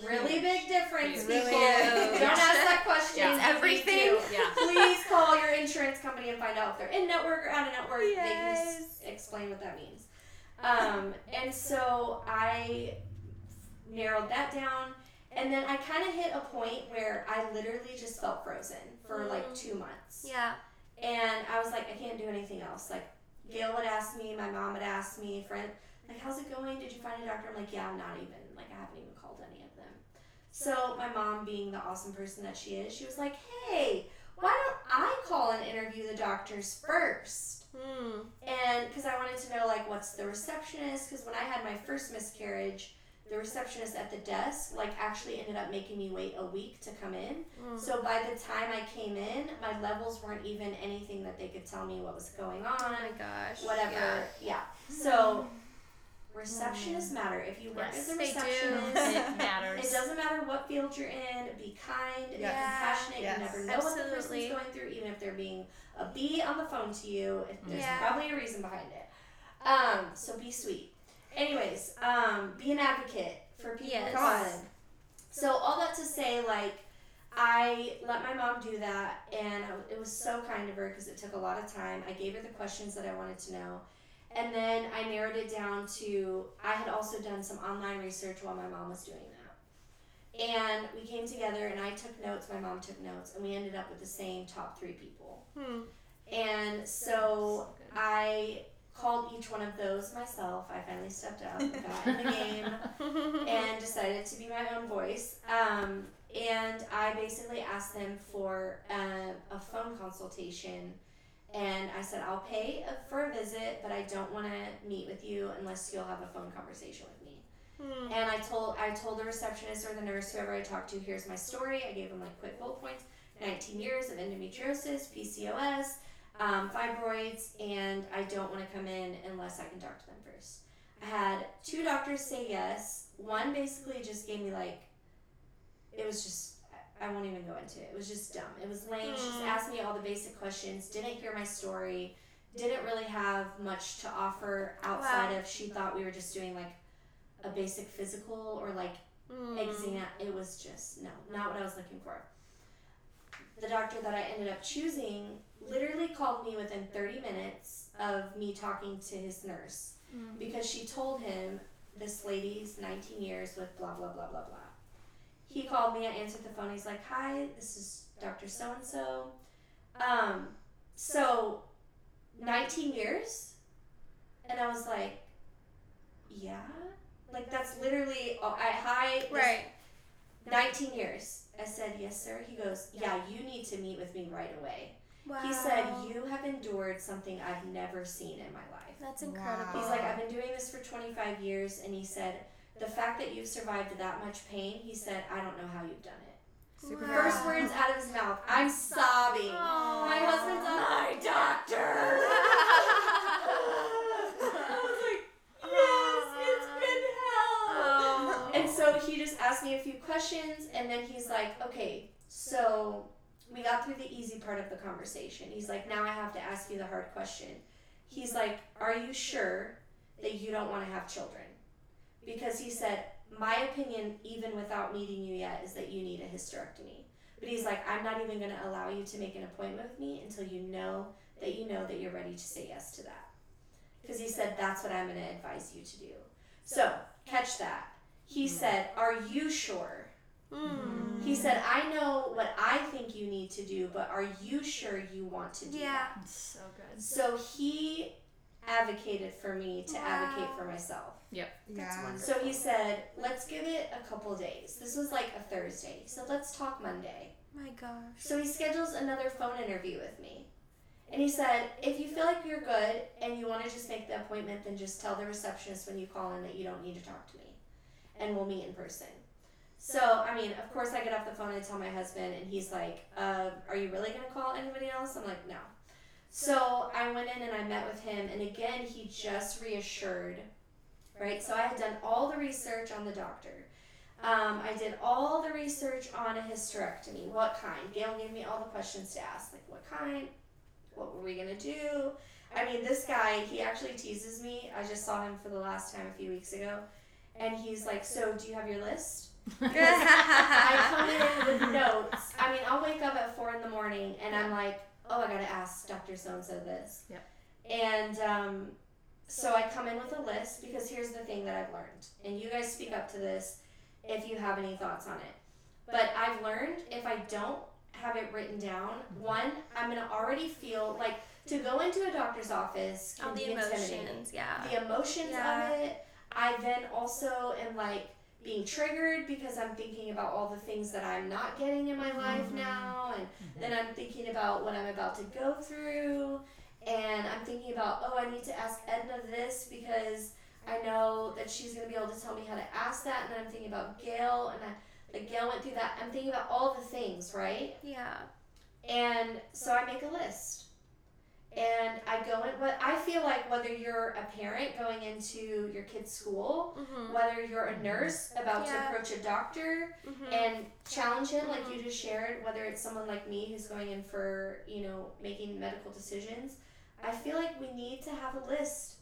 really big difference. It really Don't ask that question. Yeah. everything. Yeah. Please call your insurance company and find out if they're in network or out of network. Yes. They can ex- explain what that means. Um, and so I narrowed that down. And then I kind of hit a point where I literally just felt frozen for mm. like two months. Yeah. And I was like, I can't do anything else. Like, Gail would ask me, my mom would ask me, friend, like, how's it going? Did you find a doctor? I'm like, yeah, I'm not even, like, I haven't even called any of them. So my mom, being the awesome person that she is, she was like, hey, why don't I call and interview the doctors first? Hmm. And because I wanted to know, like, what's the receptionist? Because when I had my first miscarriage, the receptionist at the desk like actually ended up making me wait a week to come in. Mm. So by the time I came in, my levels weren't even anything that they could tell me what was going on. Oh my gosh. Whatever. Yeah. yeah. So receptionists mm. matter. If you work yes, as a receptionist, it matters. It doesn't matter what field you're in. Be kind. Yes. Be compassionate. Yes. You never know Absolutely. what the person's going through, even if they're being a bee on the phone to you. There's yeah. probably a reason behind it. Um, so be sweet. Anyways, um, be an advocate for people. Yes. God. So all that to say, like, I let my mom do that, and it was so kind of her because it took a lot of time. I gave her the questions that I wanted to know, and then I narrowed it down to I had also done some online research while my mom was doing that. And we came together, and I took notes, my mom took notes, and we ended up with the same top three people. Hmm. And so, I called each one of those myself. I finally stepped up, got in the game, and decided to be my own voice. Um, and I basically asked them for a, a phone consultation. And I said, I'll pay for a visit, but I don't want to meet with you unless you'll have a phone conversation with me. Hmm. And I told I told the receptionist or the nurse, whoever I talked to, here's my story. I gave them like quick bullet points: 19 years of endometriosis, PCOS, um, fibroids, and I don't want to come in unless I can talk to them first. I had two doctors say yes. One basically just gave me like, it was just, I won't even go into it. It was just dumb. It was lame. She just asked me all the basic questions, didn't hear my story, didn't really have much to offer outside wow. of she thought we were just doing like a basic physical or like mm. exam. It was just, no, not what I was looking for. The doctor that I ended up choosing literally called me within 30 minutes of me talking to his nurse mm. because she told him this lady's 19 years with blah blah blah blah blah. He called me, I answered the phone. He's like, "Hi, this is Dr. So and so." Um, so 19 years? And I was like, "Yeah." Like that's literally I hi right. 19 years. I said, "Yes, sir." He goes, "Yeah, you need to meet with me right away." Wow. He said, You have endured something I've never seen in my life. That's incredible. Wow. He's like, I've been doing this for 25 years. And he said, The fact that you've survived that much pain, he said, I don't know how you've done it. Wow. First words out of his mouth, I'm sobbing. Aww. My husband's on my doctor. I was like, yes, it's been hell. Aww. And so he just asked me a few questions, and then he's like, okay, so we got through the easy part of the conversation. He's like, now I have to ask you the hard question. He's like, are you sure that you don't want to have children? Because he said, my opinion, even without meeting you yet, is that you need a hysterectomy. But he's like, I'm not even going to allow you to make an appointment with me until you know that you know that you're ready to say yes to that. Because he said, that's what I'm going to advise you to do. So, catch that. He said, Are you sure Mm. He said, I know what I think you need to do, but are you sure you want to do yeah. that? so good. So he advocated for me to wow. advocate for myself. Yep. That's yeah. wonderful. So he said, let's give it a couple days. This was like a Thursday. So let's talk Monday. My gosh. So he schedules another phone interview with me. And he said, if you feel like you're good and you want to just make the appointment, then just tell the receptionist when you call in that you don't need to talk to me. And we'll meet in person. So, I mean, of course, I get off the phone and tell my husband, and he's like, uh, Are you really going to call anybody else? I'm like, No. So I went in and I met with him, and again, he just reassured, right? So I had done all the research on the doctor. Um, I did all the research on a hysterectomy. What kind? Gail gave me all the questions to ask, like, What kind? What were we going to do? I mean, this guy, he actually teases me. I just saw him for the last time a few weeks ago. And he's like, So, do you have your list? I come in with notes. I mean, I'll wake up at four in the morning and I'm like, oh, I gotta ask Dr. So and so this. Yep. And um, so I come in with a list because here's the thing that I've learned, and you guys speak up to this if you have any thoughts on it. But I've learned if I don't have it written down, one, I'm gonna already feel like to go into a doctor's office can All the be emotions, yeah. The emotions yeah. of it. I then also am like being triggered because I'm thinking about all the things that I'm not getting in my life mm-hmm. now, and mm-hmm. then I'm thinking about what I'm about to go through, and I'm thinking about oh I need to ask Edna this because I know that she's gonna be able to tell me how to ask that, and then I'm thinking about Gail, and I, like Gail went through that. I'm thinking about all the things, right? Yeah. And so I make a list and I go in. But I feel like whether you're a parent going into your kid's school, mm-hmm. whether you're a nurse about yeah. to approach a doctor mm-hmm. and challenge him, like you mm-hmm. just shared, whether it's someone like me who's going in for you know making medical decisions, I feel like we need to have a list.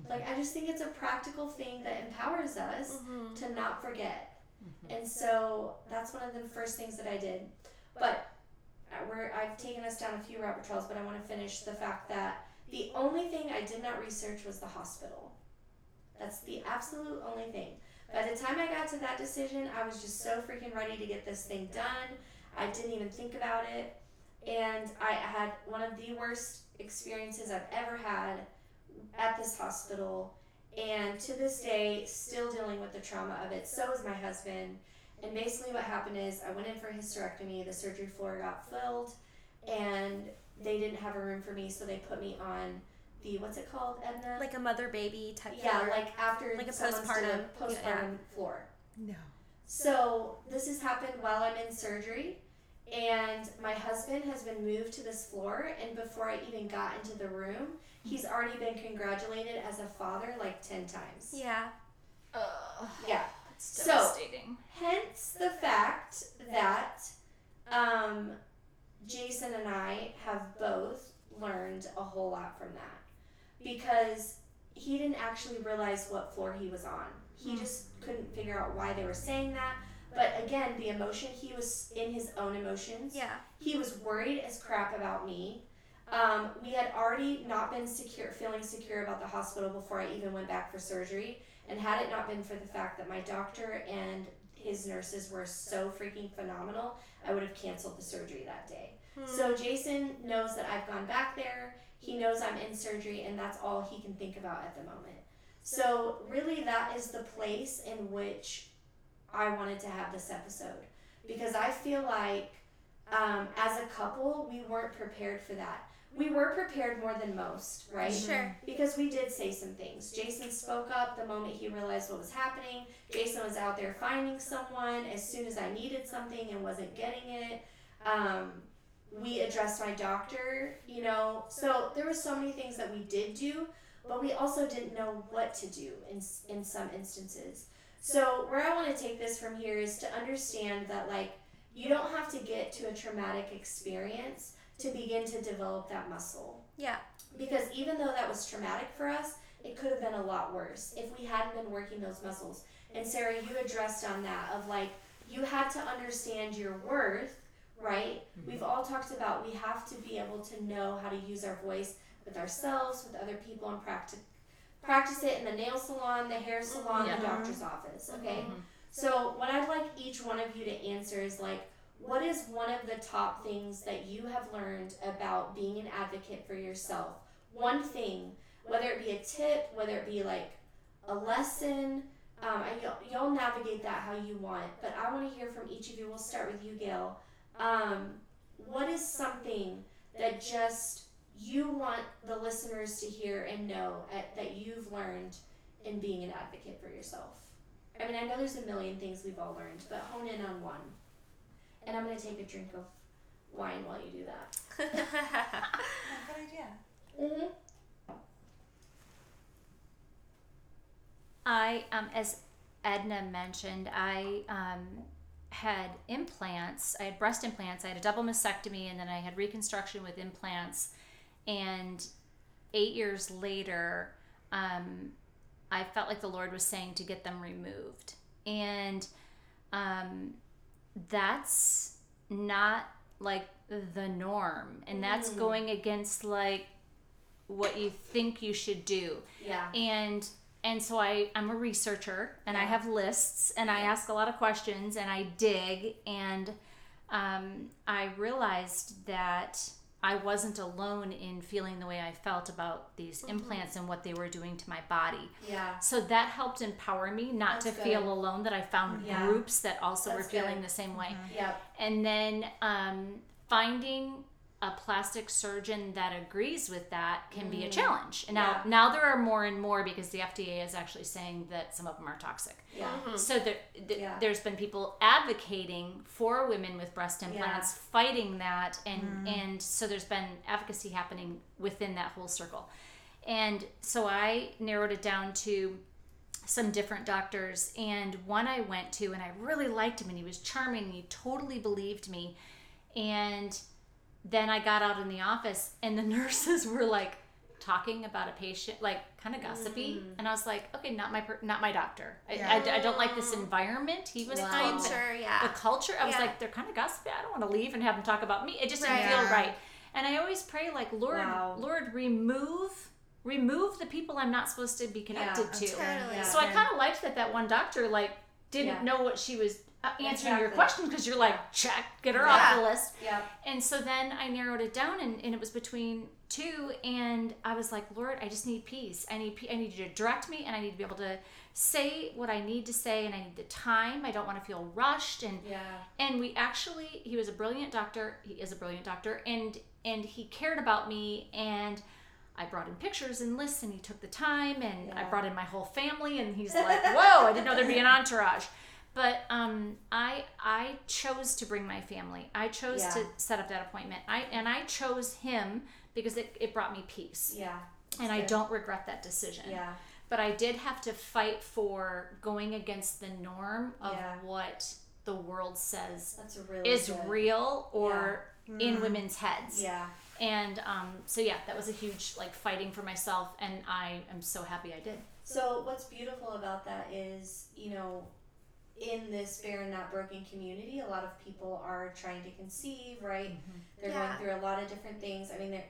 Mm-hmm. Like I just think it's a practical thing that empowers us mm-hmm. to not forget. Mm-hmm. And so that's one of the first things that I did. But where I've taken us down a few rabbit trails, but I want to finish the fact that the only thing I did not research was the hospital. That's the absolute only thing. By the time I got to that decision, I was just so freaking ready to get this thing done. I didn't even think about it. And I had one of the worst experiences I've ever had at this hospital. And to this day, still dealing with the trauma of it. So is my husband. And basically, what happened is I went in for a hysterectomy. The surgery floor got filled, and they didn't have a room for me, so they put me on the what's it called, Edna? Like a mother baby type. Yeah, floor. like after like a postpartum postpartum yeah. floor. No. So this has happened while I'm in surgery, and my husband has been moved to this floor. And before I even got into the room, he's already been congratulated as a father like ten times. Yeah. Ugh. Yeah. It's devastating. So, hence the fact that um, Jason and I have both learned a whole lot from that because he didn't actually realize what floor he was on. He mm just couldn't figure out why they were saying that. But again, the emotion, he was in his own emotions. Yeah. He was worried as crap about me. Um, we had already not been secure, feeling secure about the hospital before I even went back for surgery. And had it not been for the fact that my doctor and his nurses were so freaking phenomenal, I would have canceled the surgery that day. Hmm. So Jason knows that I've gone back there. He knows I'm in surgery, and that's all he can think about at the moment. So, really, that is the place in which I wanted to have this episode. Because I feel like um, as a couple, we weren't prepared for that we were prepared more than most, right? Sure. Because we did say some things. Jason spoke up the moment he realized what was happening. Jason was out there finding someone as soon as I needed something and wasn't getting it. Um, we addressed my doctor, you know. So there were so many things that we did do, but we also didn't know what to do in in some instances. So where I want to take this from here is to understand that like you don't have to get to a traumatic experience to begin to develop that muscle. Yeah. Because even though that was traumatic for us, it could have been a lot worse if we hadn't been working those muscles. And Sarah, you addressed on that of like you had to understand your worth, right? Mm-hmm. We've all talked about we have to be able to know how to use our voice with ourselves, with other people, and practice practice it in the nail salon, the hair salon, the doctor's office. Okay. Mm-hmm. So what I'd like each one of you to answer is like, what is one of the top things that you have learned about being an advocate for yourself? One thing, whether it be a tip, whether it be like a lesson, um, and y'all, y'all navigate that how you want. But I want to hear from each of you. We'll start with you, Gail. Um, what is something that just you want the listeners to hear and know at, that you've learned in being an advocate for yourself? I mean, I know there's a million things we've all learned, but hone in on one. And I'm gonna take a drink of wine while you do that. Good idea. Mhm. I, um, as Edna mentioned, I um, had implants. I had breast implants. I had a double mastectomy, and then I had reconstruction with implants. And eight years later, um, I felt like the Lord was saying to get them removed. And um, that's not like the norm and that's mm. going against like what you think you should do. Yeah. And and so I I'm a researcher and yeah. I have lists and I ask a lot of questions and I dig and um, I realized that I wasn't alone in feeling the way I felt about these mm-hmm. implants and what they were doing to my body. Yeah. So that helped empower me not That's to good. feel alone, that I found yeah. groups that also That's were feeling good. the same way. Mm-hmm. Yep. And then um, finding a plastic surgeon that agrees with that can mm. be a mm. challenge. And now, yeah. now there are more and more because the FDA is actually saying that some of them are toxic. Yeah. Mm-hmm. So there, th- yeah. there's been people advocating for women with breast implants, yeah. fighting that, and mm. and so there's been advocacy happening within that whole circle. And so I narrowed it down to some different doctors, and one I went to, and I really liked him, and he was charming. And he totally believed me, and then I got out in the office and the nurses were like talking about a patient, like kind of gossipy, mm. and I was like, okay, not my per- not my doctor. I, yeah. I, I, don't like this environment. He was wow. kind of culture, yeah. The culture. I was yeah. like, they're kind of gossipy. I don't want to leave and have them talk about me. It just didn't feel right. And I always pray, like, Lord, wow. Lord, remove remove the people I'm not supposed to be connected yeah, to. Totally. So I kind of liked that that one doctor like didn't know what she was Uh, answering exactly. your question because you're like check get her yeah. off the list yeah and so then i narrowed it down and, and it was between two and i was like lord i just need peace i need i need you to direct me and i need to be able to say what i need to say and i need the time i don't want to feel rushed and yeah and we actually he was a brilliant doctor he is a brilliant doctor and and he cared about me and I brought in pictures and lists, and he took the time, and yeah. I brought in my whole family, and he's like, "Whoa! I didn't know there'd be an entourage." But um, I I chose to bring my family. I chose yeah. to set up that appointment. I and I chose him because it, it brought me peace. Yeah. And good. I don't regret that decision. Yeah. But I did have to fight for going against the norm of yeah. what the world says really is good. real or yeah. in mm. women's heads. Yeah. And um, so yeah, that was a huge like fighting for myself, and I am so happy I did. So what's beautiful about that is, you know, in this barren not broken community a lot of people are trying to conceive right? Mm-hmm. they're yeah. going through a lot of different things. I mean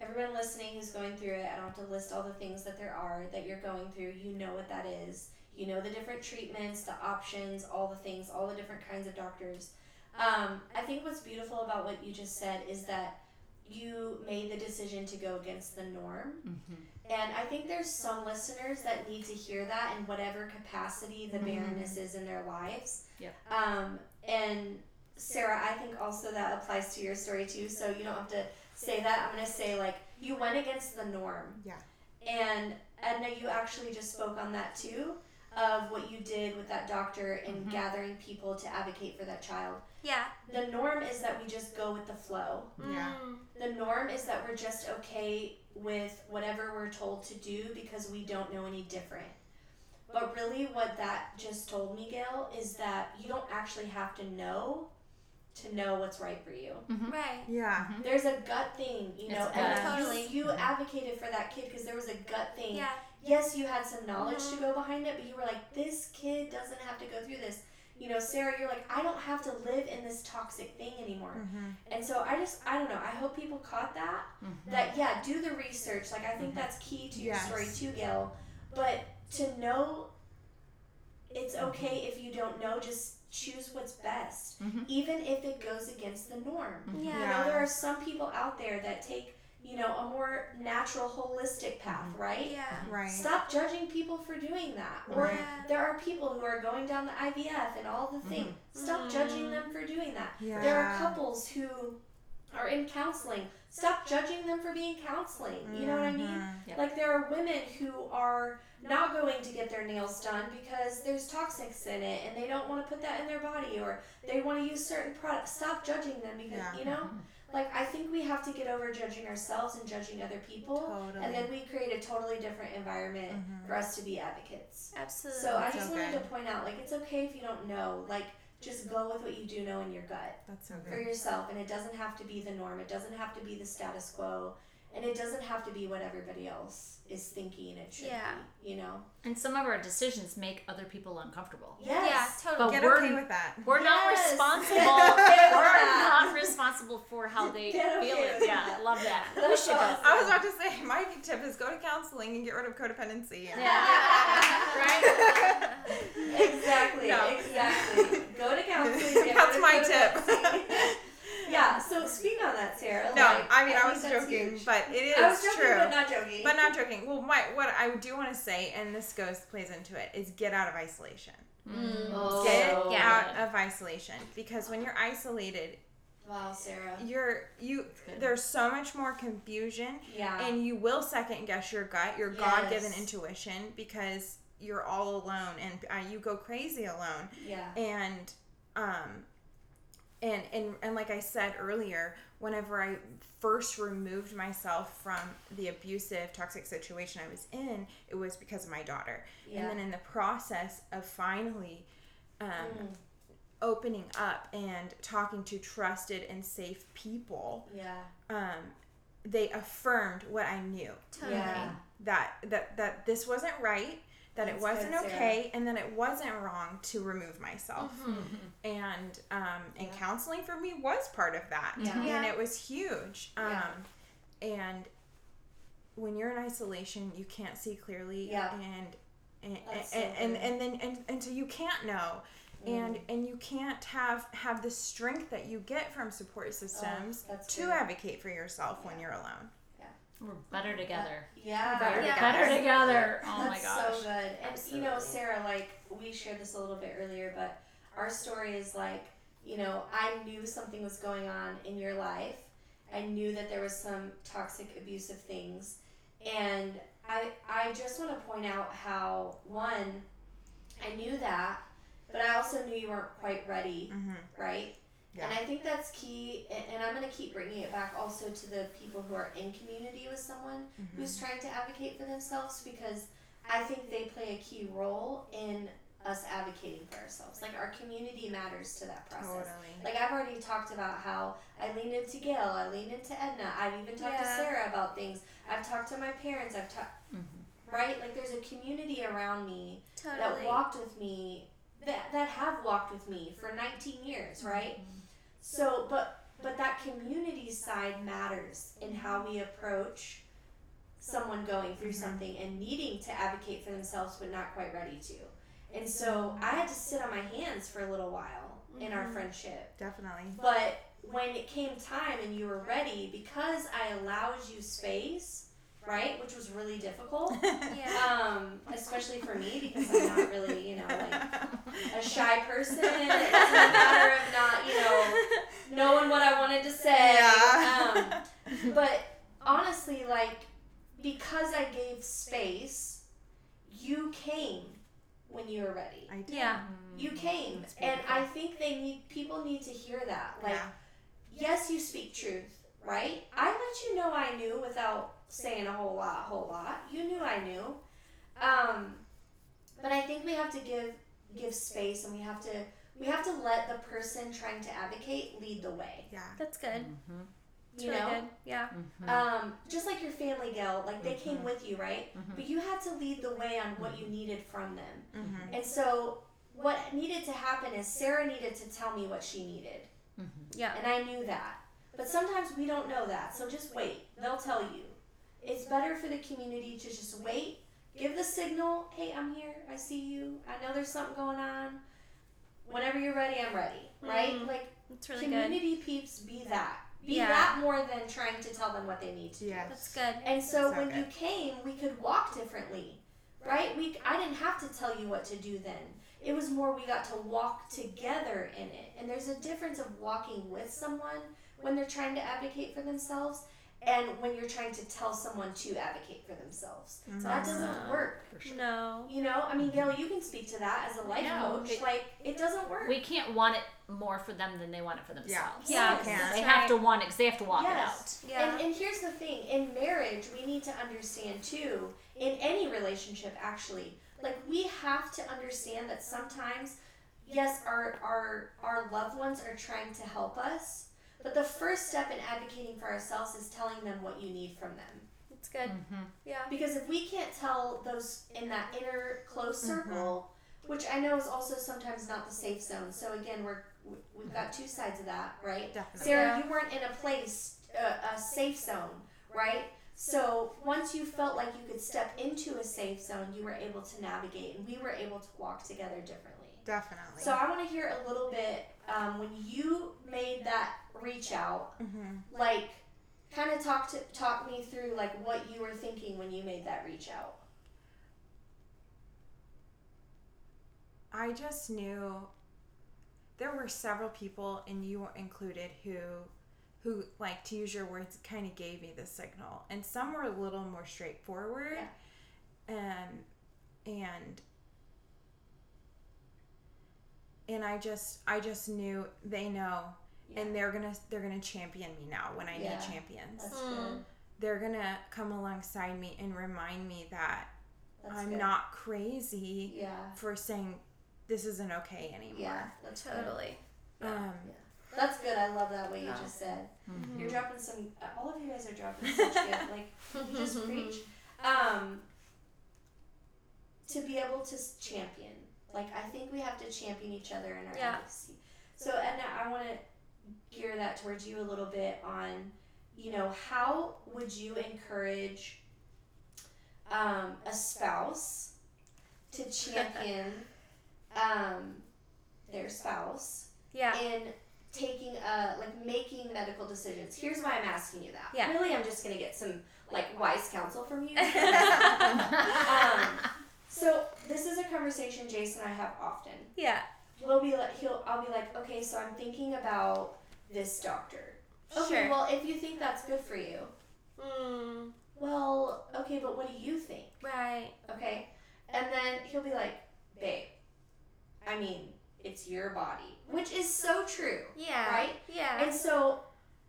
everyone listening who's going through it i don't have to list all the things that there are that you're going through. You know what that is. You know the different treatments the options all the things all the different kinds of doctors. Um, i think what's beautiful about what you just said is that you made the decision to go against the norm. Mm-hmm and I think there's some listeners that need to hear that in whatever capacity the mm-hmm. barrenness is in their lives. Yeah. Um, and Sarah, I think also that applies to your story too. So you don't have to say that. I'm going to say like you went against the norm. Yeah. And Edna, you actually just spoke on that too of what you did with that doctor and mm-hmm. gathering people to advocate for that child. Yeah. The norm is that we just go with the flow. Yeah. Mm. The norm is that we're just okay with whatever we're told to do because we don't know any different. But really, what that just told me, Gail, is that you don't actually have to know to know what's right for you. Mm-hmm. Right. Yeah. Mm-hmm. There's a gut thing, you know, it's and totally. you, you advocated for that kid because there was a gut thing. Yeah. Yes, you had some knowledge mm-hmm. to go behind it, but you were like, this kid doesn't have to go through this you know, Sarah, you're like, I don't have to live in this toxic thing anymore. Mm-hmm. And so I just, I don't know, I hope people caught that. Mm-hmm. That, yeah, do the research. Like, I think mm-hmm. that's key to your yes. story too, Gail. But to know it's mm-hmm. okay if you don't know, just choose what's best, mm-hmm. even if it goes against the norm. Yeah. You know, there are some people out there that take you know, a more natural, holistic path, mm-hmm. right? Yeah. Right. Stop judging people for doing that. Or yeah. there are people who are going down the IVF and all the mm-hmm. things. Mm-hmm. Stop mm-hmm. judging them for doing that. Yeah. There are couples who are in counseling. Stop judging them for being counseling. You know what I mean? Mm-hmm. Yep. Like there are women who are not going to get their nails done because there's toxics in it and they don't want to put that in their body or they want to use certain products. Stop judging them because, yeah. you know? Like I think we have to get over judging ourselves and judging other people, totally. and then we create a totally different environment mm-hmm. for us to be advocates. Absolutely. So I just wanted to point out, like, it's okay if you don't know, like. Just go with what you do know in your gut That's so for yourself, and it doesn't have to be the norm. It doesn't have to be the status quo. And it doesn't have to be what everybody else is thinking it should yeah. be, you know? And some of our decisions make other people uncomfortable. Yes. Yeah, totally. But Get we're, okay with that. We're yes. not responsible. we're not responsible for how they Get feel okay it. Yeah, I love that. Awesome. I was about to say, my tip is go to counseling and get rid of codependency. Yeah. yeah. right? exactly. No. Exactly. Go to counseling. That's my tip yeah. So speak on that, Sarah. No, like, I mean I, I was joking, huge. but it is I was joking, true. But not joking. But not joking. Well, my what I do want to say, and this goes plays into it, is get out of isolation. Mm. Oh, get yeah. out of isolation because when you're isolated, Wow, Sarah. You're you. There's so much more confusion. Yeah. And you will second guess your gut, your yes. God given intuition, because you're all alone and uh, you go crazy alone. Yeah. And um, and and and like I said earlier, whenever I first removed myself from the abusive toxic situation I was in, it was because of my daughter. Yeah. And then in the process of finally um, mm. opening up and talking to trusted and safe people, yeah. Um, they affirmed what I knew. Totally. Yeah. That that that this wasn't right that That's it wasn't good, okay and that it wasn't wrong to remove myself mm-hmm. and um, and yeah. counseling for me was part of that yeah. and it was huge um, yeah. and when you're in isolation you can't see clearly yeah. and and and, so and, and, then and, and so you can't know mm. and and you can't have have the strength that you get from support systems oh, to good. advocate for yourself when you're alone we're better together. Yeah. Better, yeah. together. better together. Oh That's my gosh. so good. And Absolutely. you know, Sarah, like we shared this a little bit earlier, but our story is like, you know, I knew something was going on in your life. I knew that there was some toxic abusive things. And I I just want to point out how one I knew that, but I also knew you weren't quite ready, mm-hmm. right? Yeah. And I think that's key, and I'm going to keep bringing it back also to the people who are in community with someone mm-hmm. who's trying to advocate for themselves because I think they play a key role in us advocating for ourselves. Like our community matters to that process. Totally. Like I've already talked about how I leaned into Gail, I leaned into Edna, I've even talked yeah. to Sarah about things. I've talked to my parents, I've talked, mm-hmm. right? Like there's a community around me totally. that walked with me, that, that have walked with me for 19 years, right? Mm-hmm so, but but that community side matters in how we approach someone going through mm-hmm. something and needing to advocate for themselves but not quite ready to. And so I had to sit on my hands for a little while in our mm-hmm. friendship. Definitely. But when it came time and you were ready, because I allowed you space, right? Which was really difficult. yeah. Um, especially for me because I'm not really, you know, like a shy person. It wasn't a matter of not, you know, knowing what I wanted to say. Yeah. Um, but honestly, like, because I gave space, you came when you were ready. I did. Yeah. You came. And I think they need people need to hear that. Like yeah. yes, you speak truth, right? I let you know I knew without saying a whole lot, whole lot. You knew I knew. Um, but I think we have to give give space and we have to we have to let the person trying to advocate lead the way. Yeah. That's good. Mm-hmm. You really know? Good. Yeah. Mm-hmm. Um, just like your family, Gail, like they mm-hmm. came with you, right? Mm-hmm. But you had to lead the way on what you needed from them. Mm-hmm. And so what needed to happen is Sarah needed to tell me what she needed. Mm-hmm. Yeah. And I knew that. But sometimes we don't know that. So just wait. They'll tell you. It's better for the community to just wait, give the signal, hey, I'm here, I see you, I know there's something going on. Whenever you're ready, I'm ready. Right? Mm, like that's really community good. peeps be that. Be yeah. that more than trying to tell them what they need to yes. do. That's good. And so, so when good. you came, we could walk differently. Right? We I didn't have to tell you what to do then. It was more we got to walk together in it. And there's a difference of walking with someone when they're trying to advocate for themselves and when you're trying to tell someone to advocate for themselves. Mm-hmm. So that doesn't work. Sure. No. You know, I mean, Gail, you can speak to that as a life no, coach. It, like, it doesn't work. We can't want it more for them than they want it for themselves. Yeah, yeah they have to want it because they have to walk yes. it out. Yeah. And, and here's the thing in marriage, we need to understand too, in any relationship actually, like, we have to understand that sometimes, yes, our, our, our loved ones are trying to help us But the first step in advocating for ourselves is telling them what you need from them. That's good. Mm-hmm. Yeah. Because if we can't tell those in that inner close mm-hmm. circle, mm-hmm. which I know is also sometimes not the safe zone. So again, we're we've got two sides of that, right? Definitely. Sarah, yeah. you weren't in a place, uh, a safe zone, right? So once you felt like you could step into a safe zone, you were able to navigate, and we were able to walk together differently. Definitely. So I want to hear a little bit um, when you made that reach out, mm-hmm. like kind of talk to talk me through like what you were thinking when you made that reach out. I just knew there were several people, and you included, who who like to use your words kind of gave me the signal and some were a little more straightforward yeah. and and and i just i just knew they know yeah. and they're gonna they're gonna champion me now when i yeah. need champions mm. they're gonna come alongside me and remind me that that's i'm good. not crazy yeah. for saying this isn't okay anymore yeah that's totally um, that's good. I love that what you just said. Mm-hmm. You're dropping some. Uh, all of you guys are dropping such good. Like you just preach. Um, to be able to champion. Like I think we have to champion each other in our yeah. advocacy. So Edna, I want to gear that towards you a little bit on, you know, how would you encourage um, a spouse to champion um, their spouse yeah. in taking a like making medical decisions. Here's why I'm asking you that. Yeah. Really, I'm just gonna get some like wise counsel from you. um, so this is a conversation Jason and I have often. Yeah. He'll be like he'll I'll be like, okay, so I'm thinking about this doctor. Okay, sure. well if you think that's good for you. Mm. Well, okay, but what do you think? Right. Okay. And then he'll be like, babe, I mean, it's your body, which is so true. Yeah. Right? Yeah. And so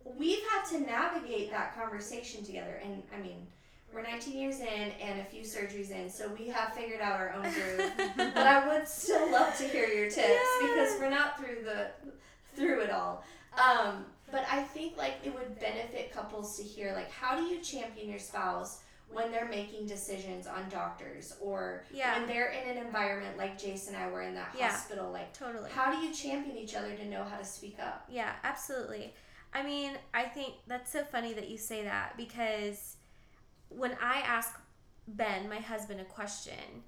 we've had to navigate that conversation together. And I mean, we're 19 years in and a few surgeries in, so we have figured out our own groove. but I would still love to hear your tips yeah. because we're not through the through it all. Um, but I think like it would benefit couples to hear like how do you champion your spouse when they're making decisions on doctors or yeah. when they're in an environment like Jason and I were in that yeah, hospital like totally how do you champion each other to know how to speak up yeah absolutely I mean I think that's so funny that you say that because when I ask Ben my husband a question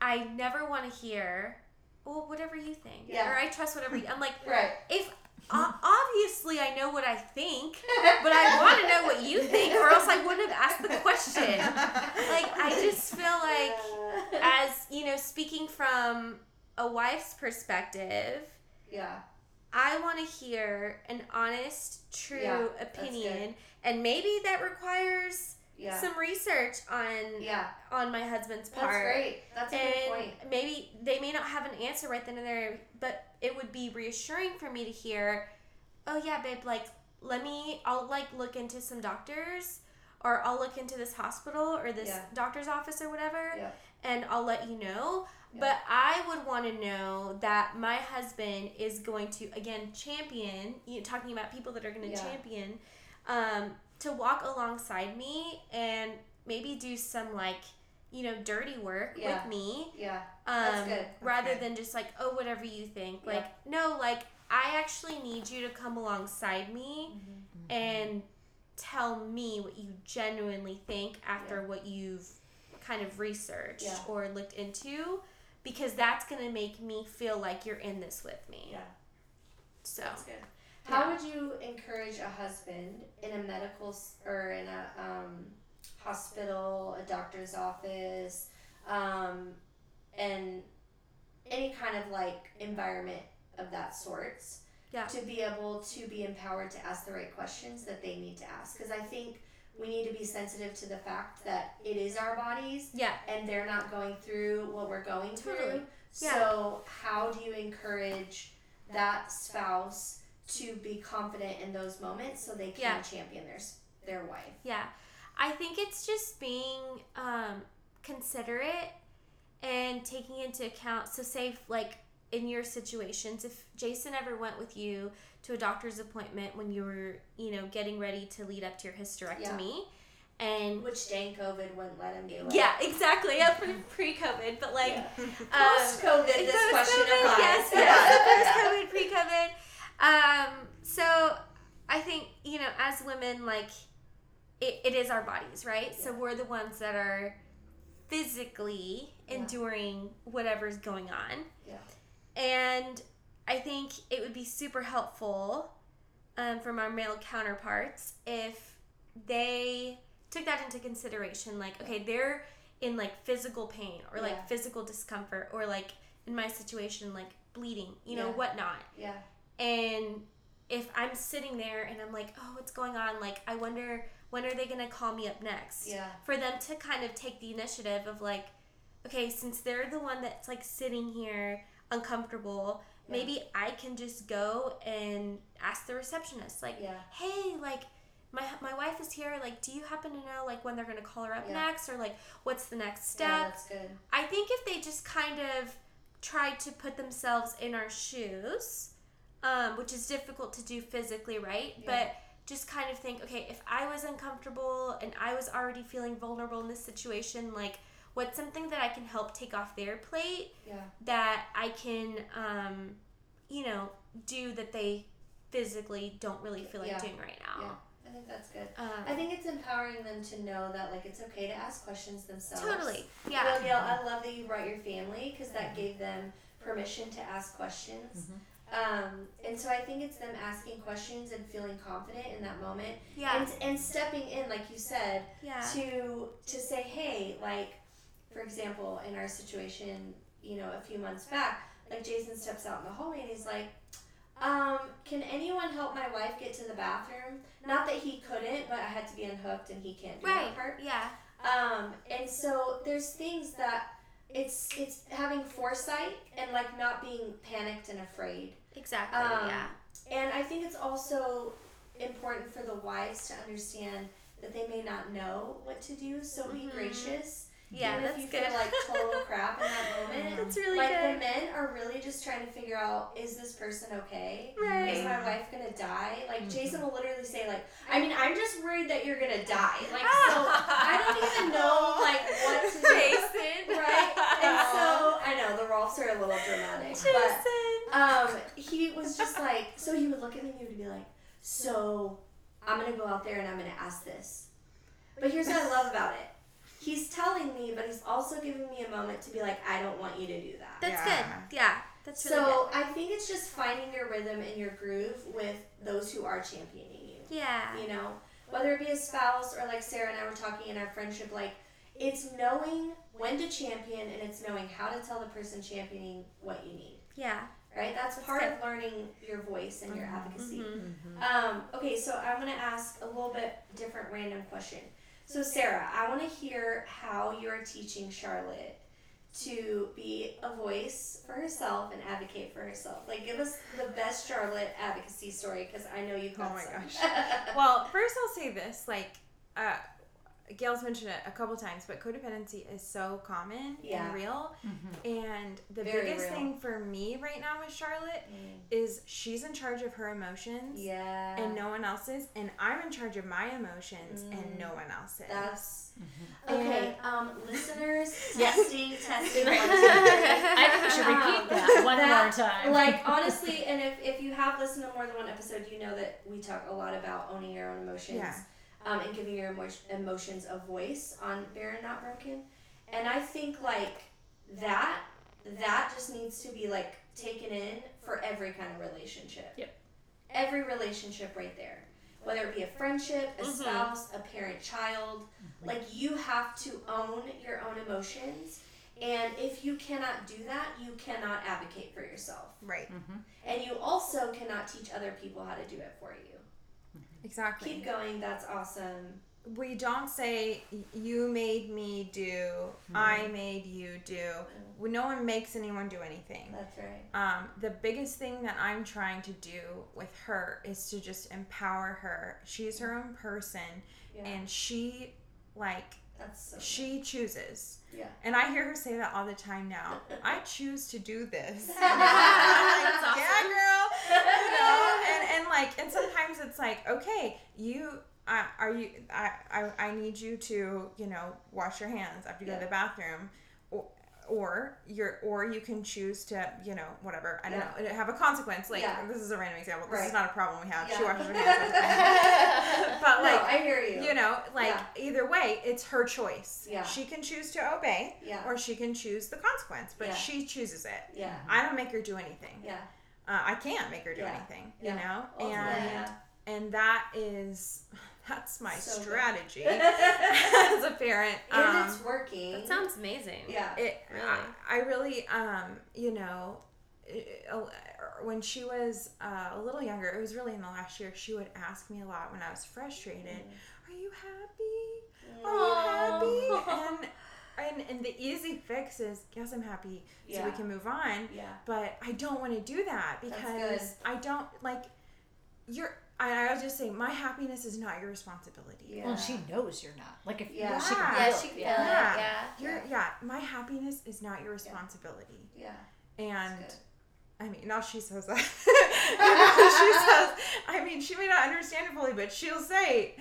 I never want to hear well whatever you think yeah. or I trust whatever you, I'm like right if obviously I know what I think, but I want to know what you think, or else I wouldn't have asked the question. Like, I just feel like, as you know, speaking from a wife's perspective, yeah, I want to hear an honest, true yeah, opinion, and maybe that requires yeah. some research on yeah on my husband's part. That's great. That's a and good point. Maybe they may not have an answer right then and there, but it would be reassuring for me to hear, oh yeah, babe, like let me I'll like look into some doctors or I'll look into this hospital or this yeah. doctor's office or whatever yeah. and I'll let you know. Yeah. But I would want to know that my husband is going to again champion, you know, talking about people that are going to champion um to walk alongside me and maybe do some like you know dirty work yeah. with me yeah um That's good. rather okay. than just like oh whatever you think yeah. like no like i actually need you to come alongside me mm-hmm. and tell me what you genuinely think after yeah. what you've kind of researched or looked into because that's going to make me feel like you're in this with me yeah so that's good how yeah. would you encourage a husband in a medical or in a um, hospital, a doctor's office, um, and any kind of like environment of that sorts yeah. to be able to be empowered to ask the right questions that they need to ask? Because I think we need to be sensitive to the fact that it is our bodies yeah and they're not going through what we're going totally. through yeah. so how do you encourage that spouse to be confident in those moments so they can yeah. champion their their wife. Yeah. I think it's just being um, considerate and taking into account so say like in your situations, if Jason ever went with you to a doctor's appointment when you were, you know, getting ready to lead up to your hysterectomy. Yeah. And which dang COVID wouldn't let him do it. Yeah, exactly. Yeah, pre-COVID, but like yeah. um, post-COVID, this post-COVID, question applies. Yes, yes, post-COVID, pre-COVID. Um, so I think you know, as women, like it, it is our bodies, right? Yeah. So we're the ones that are physically enduring whatever's going on. Yeah. And I think it would be super helpful um, from our male counterparts if they took that into consideration. Like, okay, they're in like physical pain or like yeah. physical discomfort or like in my situation, like bleeding, you know, yeah. whatnot. Yeah. And if I'm sitting there and I'm like, oh, what's going on? Like, I wonder when are they going to call me up next? Yeah. For them to kind of take the initiative of like, okay, since they're the one that's like sitting here uncomfortable, yeah. maybe I can just go and ask the receptionist, like, yeah. hey, like, my, my wife is here. Like, do you happen to know like when they're gonna call her up yeah. next, or like what's the next step? Yeah, that's good. I think if they just kind of tried to put themselves in our shoes, um, which is difficult to do physically, right? Yeah. But just kind of think, okay, if I was uncomfortable and I was already feeling vulnerable in this situation, like what's something that I can help take off their plate yeah. that I can, um, you know, do that they physically don't really feel like yeah. doing right now. Yeah. I think that's good. Um, I think it's empowering them to know that like it's okay to ask questions themselves. Totally. Yeah. You know, I love that you brought your family because that gave them permission to ask questions. Mm-hmm. Um, and so I think it's them asking questions and feeling confident in that moment. Yeah. And, and stepping in, like you said, yeah. to to say, hey, like for example, in our situation, you know, a few months back, like Jason steps out in the hallway and he's like, um, can anyone help my wife get to the bathroom? Not that he couldn't, but I had to be unhooked and he can't do right. that part. Yeah. Um, and so there's things that it's it's having foresight and like not being panicked and afraid. Exactly. Um, yeah. And I think it's also important for the wives to understand that they may not know what to do, so mm-hmm. be gracious yeah, Even that's if you good. feel like total crap in that moment. That's really like good. the men are really just trying to figure out is this person okay? Right. Is my wife gonna die? Like mm-hmm. Jason will literally say like, I mean, I'm just worried that you're gonna die. Like so, I don't even know like what to do. Jason. Right. And so I know the Rolfs are a little dramatic, Jason. but um, he was just like, so he would look at me and he would be like, so I'm gonna go out there and I'm gonna ask this. But here's what I love about it he's telling me, but he's also giving me a moment to be like, I don't want you to do that. That's yeah. good. Yeah. That's really so good. I think it's just finding your rhythm and your groove with those who are championing you. Yeah. You know, whether it be a spouse or like Sarah and I were talking in our friendship, like it's knowing when to champion and it's knowing how to tell the person championing what you need. Yeah. Right? That's, That's part of learning your voice and your mm-hmm. advocacy. Mm-hmm. Um, okay, so I'm going to ask a little bit different random question. So, Sarah, I want to hear how you're teaching Charlotte to be a voice for herself and advocate for herself. Like, give us the best Charlotte advocacy story because I know you've got Oh my some. gosh. well, first I'll say this: like, uh, Gail's mentioned it a couple times, but codependency is so common yeah. and real. Mm-hmm. And the Very biggest real. thing for me right now with Charlotte mm. is she's in charge of her emotions. Yeah. And no one else's. And I'm in charge of my emotions mm. and no one else's. That's mm-hmm. okay. Um, listeners, testing, testing. I think we should repeat that one that, more time. Like honestly, and if, if you have listened to more than one episode, you know that we talk a lot about owning your own emotions. Yeah um, and giving your emo- emotions a voice on Barren Not Broken. And I think like that, that just needs to be like taken in for every kind of relationship. Yep. Every relationship right there. Whether it be a friendship, a mm-hmm. spouse, a parent child, mm-hmm. like you have to own your own emotions. And if you cannot do that, you cannot advocate for yourself. Right. Mm-hmm. And you also cannot teach other people how to do it for you. Exactly. Keep going. That's awesome. We don't say you made me do, mm-hmm. I made you do. Mm-hmm. No one makes anyone do anything. That's right. Um, the biggest thing that I'm trying to do with her is to just empower her. She's her own person, yeah. and she like That's so she chooses. Yeah. And I hear her say that all the time now. I choose to do this. That's Yeah, girl. You know, and, and like, and sometimes it's like, okay, you, uh, are you, I, I, I need you to, you know, wash your hands after you go to the bathroom. Or, or you're, or you can choose to, you know, whatever. I don't Yeah. know, have a consequence. Like Yeah. this is a random example. This Right. is not a problem we have. She washes her hands. all the time. but no, like, I hear you. you know, like Yeah. either way, it's her choice. Yeah. She can choose to obey, Yeah. or she can choose the consequence, but Yeah. she chooses it. Yeah. I don't make her do anything. Yeah. Uh, I can't make her do Yeah. anything. Yeah. You know, Ultimately, and yeah. and that is that's my So strategy as a parent. and Um, it's working. That sounds amazing. Yeah. it Really? I, I really um you know uh, when she was uh, a little younger it was really in the last year she would ask me a lot when i was frustrated Mm. are you happy are you happy and and and the easy fix is yes i'm happy so we can move on Yeah. but i don't want to do that because i don't like you're I, I was just saying my happiness is not your responsibility Yeah. Well, she knows you're not. Like if Yeah. she can Yeah, feel she it. can yeah. feel it. Yeah. Yeah. you're yeah my happiness is not your responsibility Yeah. and That's I mean, now she says that. she says, I mean, she may not understand it fully, but she'll say,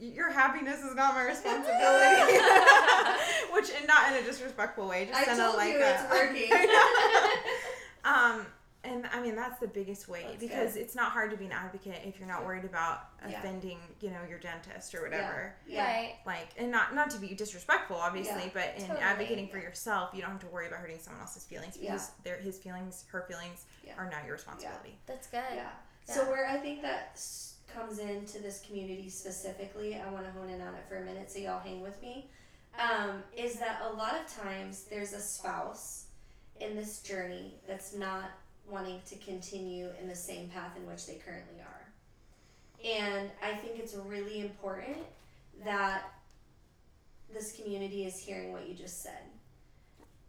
"Your happiness is not my responsibility," which, and not in a disrespectful way, just I in told a like you a, it's working. um, and I mean that's the biggest way That's because good. it's not hard to be an advocate if you're not worried about Yeah. offending, you know, your dentist or whatever. Yeah. Right. Like, and not not to be disrespectful, obviously, Yeah, but in totally, advocating for yeah. yourself, you don't have to worry about hurting someone else's feelings because they're his feelings, her feelings Yeah. are not your responsibility. That's good. Yeah. So where I think that s- comes into this community specifically, I want to hone in on it for a minute, so y'all hang with me. Um, is that a lot of times there's a spouse in this journey that's not wanting to continue in the same path in which they currently are, and I think it's really important that this community is hearing what you just said.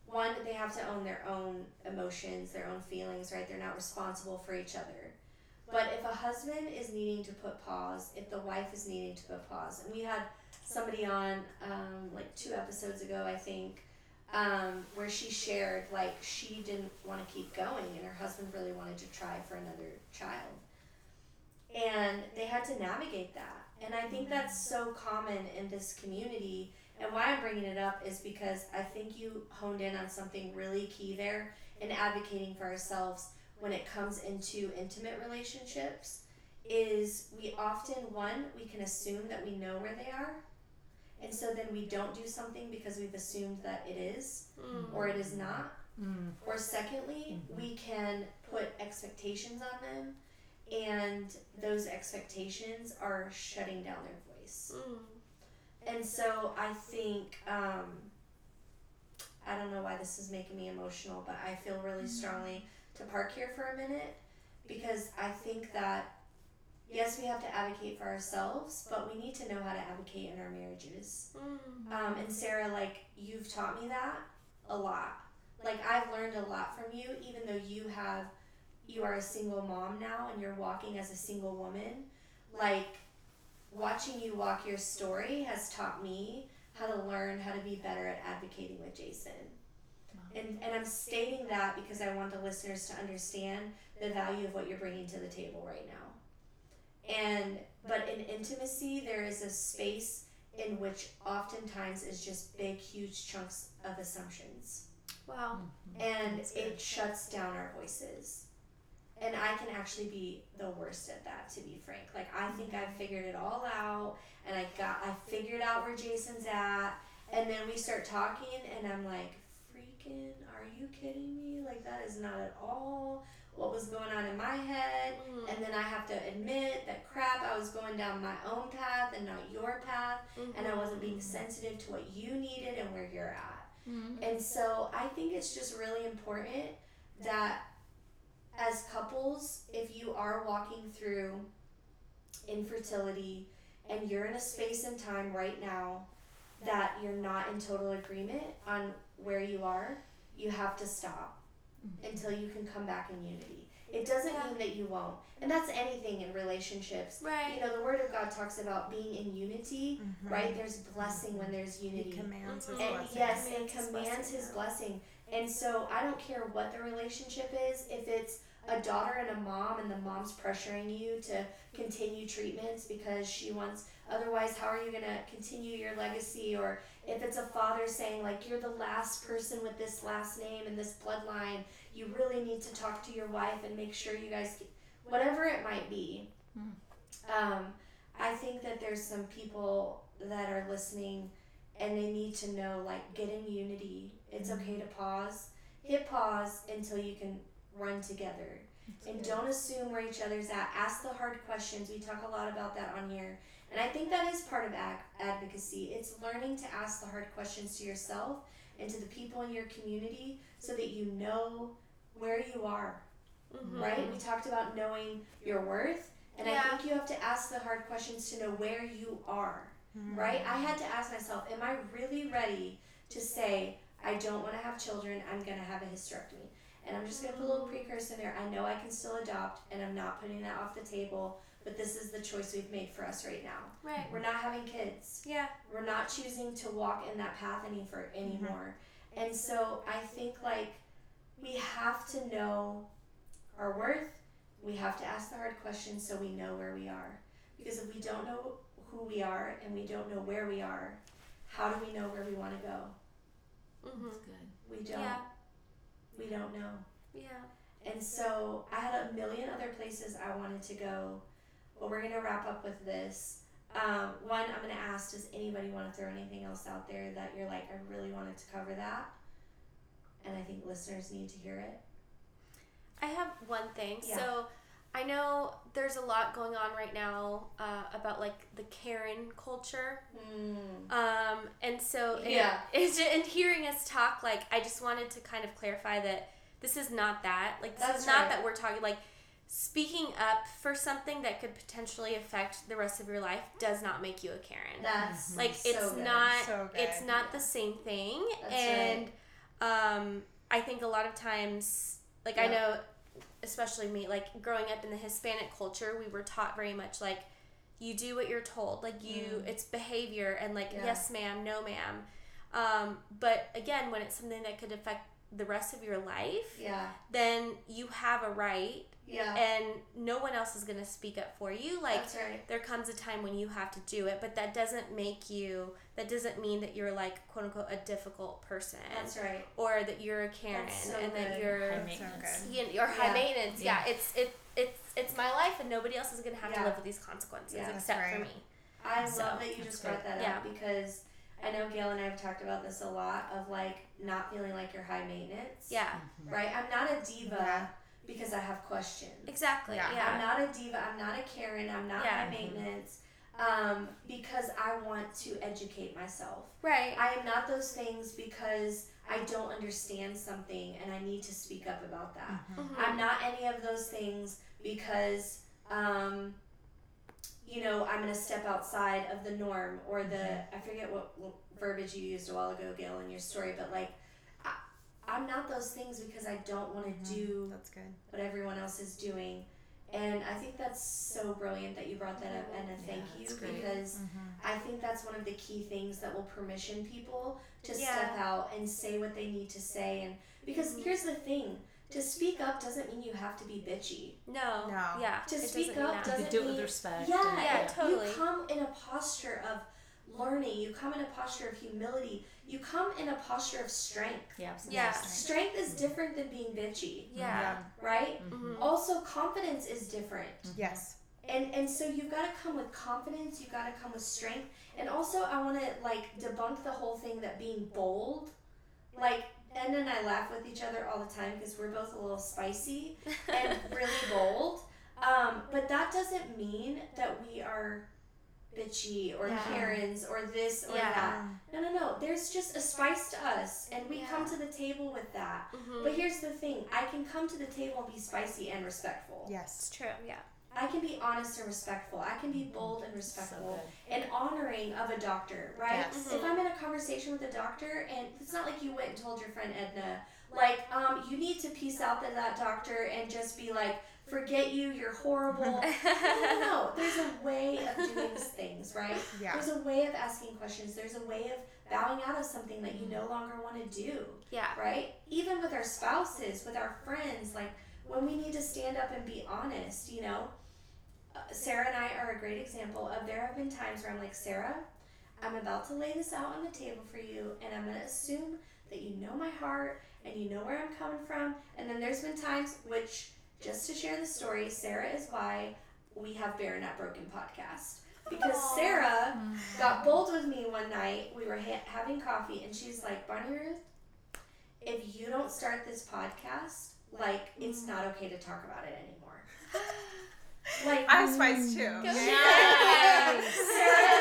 One, they have to own their own emotions, their own feelings, right? They're not responsible for each other. But if a husband is needing to put pause, if the wife is needing to put pause, and we had somebody on um, like two episodes ago, I think, um, where she shared like she didn't want to keep going and her husband really wanted to try for another child. And they had to navigate that. And I think that's so common in this community. And why I'm bringing it up is because I think you honed in on something really key there in advocating for ourselves when it comes into intimate relationships is we often one we can assume that we know where they are and so then we don't do something because we've assumed that it is Mm. or it is not Mm. or secondly we can put expectations on them and those expectations are shutting down their voice Mm. and so I think um, I don't know why this is making me emotional, but I feel really strongly to park here for a minute because I think that yes, we have to advocate for ourselves, but we need to know how to advocate in our marriages. Mm. Um, and Sarah, like you've taught me that a lot. Like I've learned a lot from you, even though you have you are a single mom now and you're walking as a single woman. Like watching you walk your story has taught me how to learn how to be better at advocating with Jason. And, and I'm stating that because I want the listeners to understand the value of what you're bringing to the table right now. And but in intimacy, there is a space in which oftentimes is just big, huge chunks of assumptions, Wow. Mm-hmm. and it shuts down our voices. And I can actually be the worst at that, to be frank. Like I think I've figured it all out, and I got I figured out where Jason's at, and then we start talking, and I'm like, are you kidding me? Like that is not at all what was going on in my head. Mm. And then I have to admit that crap, I was going down my own path and not your path, and I wasn't being sensitive to what you needed and where you're at. Mm. And so I think it's just really important that as couples, if you are walking through infertility and you're in a space and time right now that you're not in total agreement on where you are, you have to stop. mm-hmm. until you can come back in unity. It doesn't yeah. mean that you won't. And that's anything in relationships. Right. You know, the Word of God talks about being in unity, mm-hmm. right? There's blessing mm-hmm. when there's unity. He commands his and, blessing. Yes, and commands his blessing. And so I don't care what the relationship is, if it's a daughter and a mom and the mom's pressuring you to continue treatments because she wants otherwise how are you going to continue your legacy or if it's a father saying like you're the last person with this last name and this bloodline you really need to talk to your wife and make sure you guys get, whatever it might be mm. um, i think that there's some people that are listening and they need to know like get in unity it's mm. okay to pause hit pause until you can run together. That's and good. don't assume where each other's at. Ask the hard questions. We talk a lot about that on here. And I think that is part of ag- advocacy. It's learning to ask the hard questions to yourself and to the people in your community so that you know where you are. Mm-hmm. Right? We talked about knowing your worth. And yeah. I think you have to ask the hard questions to know where you are. Mm-hmm. Right? I had to ask myself, am I really ready to say, I don't want to have children, I'm going to have a hysterectomy? And I'm just going to put a little precursor there. I know I can still adopt, and I'm not putting that off the table, but this is the choice we've made for us right now. Right. We're not having kids. Yeah. We're not choosing to walk in that path any for mm-hmm. anymore. Mm-hmm. And so I think like we have to know our worth. We have to ask the hard questions so we know where we are. Because if we don't know who we are and we don't know where we are, how do we know where we want to go? Mm-hmm. That's good. We don't. Yeah we don't know. Yeah. And so I had a million other places I wanted to go, but we're gonna wrap up with this. Um, one, I'm gonna ask: Does anybody want to throw anything else out there that you're like, I really wanted to cover that, and I think listeners need to hear it. I have one thing. Yeah. So I know there's a lot going on right now uh, about like the Karen culture. Mm. Um, and so yeah, and, and hearing us talk, like I just wanted to kind of clarify that this is not that. Like this That's is not right. that we're talking like speaking up for something that could potentially affect the rest of your life does not make you a Karen. That's like so it's good. not so it's not yeah. the same thing. That's and right. um, I think a lot of times, like yeah. I know especially me, like growing up in the Hispanic culture, we were taught very much like you do what you're told. Like you, mm. it's behavior and like yeah. yes, ma'am, no, ma'am. Um, but again, when it's something that could affect the rest of your life, yeah, then you have a right yeah. And no one else is going to speak up for you. Like, That's right. there comes a time when you have to do it, but that doesn't make you, that doesn't mean that you're like, quote unquote, a difficult person. That's right. Or that you're a Karen so and good. that you're, high maintenance. You know, you're high yeah. maintenance. Yeah. yeah. It's, it, it's, it's my life and nobody else is going to have yeah. to live with these consequences yeah, except right. for me. I so, love that you just brought that up because I know Gail and I have talked about this a lot of like not feeling like you're high maintenance. Yeah. Mm-hmm. Right? I'm not a diva because I have questions. Exactly. Yeah. yeah. I'm not a diva. I'm not a Karen. I'm not yeah. high maintenance. Um, because I want to educate myself. Right. I am not those things because I don't understand something and I need to speak up about that. Mm-hmm. Mm-hmm. I'm not any of those things because, um, you know, I'm going to step outside of the norm or the, mm-hmm. I forget what, what verbiage you used a while ago, Gail, in your story, but like, I'm not those things because I don't want to mm-hmm. do that's good. what everyone else is doing. And I think that's so brilliant that you brought that up, and a thank you because mm-hmm. I think that's one of the key things that will permission people to yeah. step out and say what they need to say. And because mm-hmm. here's the thing, to speak up doesn't mean you have to be bitchy. No. No. Yeah. To speak up doesn't you do it mean with respect. Yeah, yeah, totally. You come in a posture of learning. You come in a posture of humility you come in a posture of strength. Yeah, yeah. Strength. is different than being bitchy. Yeah. yeah. Right? Mm-hmm. Also, confidence is different. Mm-hmm. Yes. And and so you've got to come with confidence. You've got to come with strength. And also, I want to like debunk the whole thing that being bold, like Edna and I laugh with each other all the time because we're both a little spicy and really bold. Um, but that doesn't mean that we are bitchy or yeah. Karens or this or yeah. that. No, no, no. There's just a spice to us, and we yeah. come to the table with that. Mm-hmm. But here's the thing I can come to the table and be spicy and respectful. Yes. It's true, yeah. I can be honest and respectful. I can be mm-hmm. bold and respectful so and honoring of a doctor, right? Yes. If I'm in a conversation with a doctor and it's not like you went and told your friend Edna, Like, um, you need to piece out to that doctor and just be like, forget you, you're horrible. no, no, no. There's a way of doing things, right? Yeah. There's a way of asking questions. There's a way of bowing out of something that you no longer want to do. Yeah. Right? Even with our spouses, with our friends, like when we need to stand up and be honest, you know? Uh, Sarah and I are a great example of there have been times where I'm like, Sarah, I'm about to lay this out on the table for you, and I'm going to assume that you know my heart and you know where I'm coming from. And then there's been times, which, just to share the story, Sarah is why we have Barren Not Broken podcast because Aww. Sarah mm. got bold with me one night. We were ha- having coffee, and she's like, Bonnie Ruth, if you don't start this podcast, like, it's not okay to talk about it anymore. like, I was spice too. Yes. Sarah,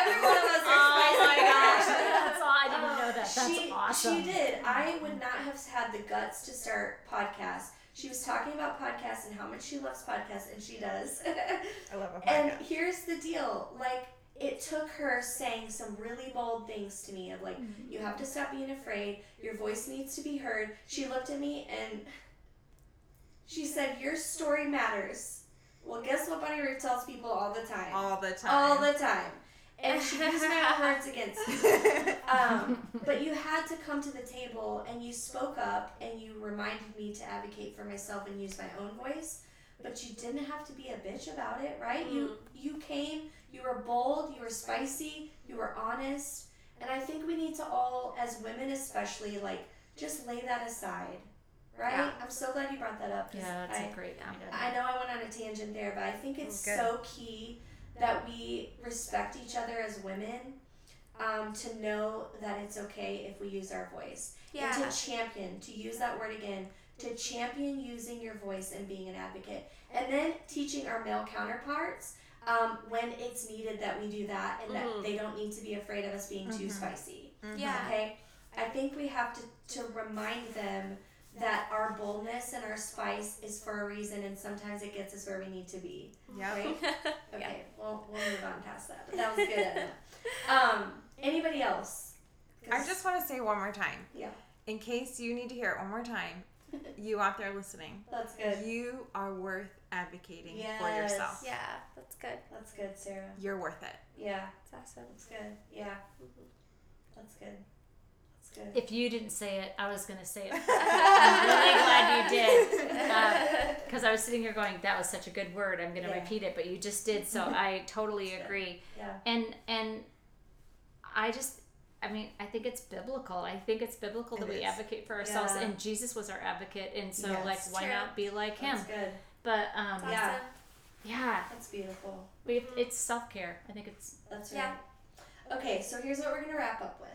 every one of us are oh my gosh. That's all. I didn't know that. That's she, awesome. She did. I would not have had the guts to start podcasts she was talking about podcasts and how much she loves podcasts, and she does. I love a podcast. And here's the deal like, it took her saying some really bold things to me of like, mm-hmm. you have to stop being afraid, your voice needs to be heard. She looked at me and she said, Your story matters. Well, guess what Bonnie Ruth tells people all the time? All the time. All the time and she used my words against me. Um, but you had to come to the table and you spoke up and you reminded me to advocate for myself and use my own voice. But you didn't have to be a bitch about it, right? Mm. You you came, you were bold, you were spicy, you were honest, and I think we need to all, as women especially, like just lay that aside right? Yeah. I'm so glad you brought that up. Yeah, that's I, a great point. I know I went on a tangent there, but I think it's so key that we respect each other as women, um, to know that it's okay if we use our voice. Yeah. And to champion, to use that word again, to champion using your voice and being an advocate. And then teaching our male counterparts um, when it's needed that we do that and mm-hmm. that they don't need to be afraid of us being mm-hmm. too spicy. Mm-hmm. Yeah. Okay? I think we have to, to remind them that our boldness and our spice is for a reason, and sometimes it gets us where we need to be. Yeah. Right? Okay. Yeah. We'll, we'll move on past that. But that was good. um. Anybody else? I just want to say one more time. Yeah. In case you need to hear it one more time, you out there listening. That's good. You are worth advocating yes. for yourself. Yeah, that's good. That's good, Sarah. You're worth it. Yeah. That's awesome. That's good. Yeah. Mm-hmm. That's good. Good. If you didn't say it, I was going to say it. I'm really glad you did. Because uh, I was sitting here going, that was such a good word. I'm going to yeah. repeat it, but you just did. So I totally agree. Yeah. And, and I just, I mean, I think it's biblical. I think it's biblical that it we is. advocate for ourselves. Yeah. And Jesus was our advocate. And so, yes, like, why true. not be like him? That's good. But, um, yeah. Yeah. That's beautiful. We, it's self care. I think it's. That's right. Yeah. Okay, so here's what we're going to wrap up with.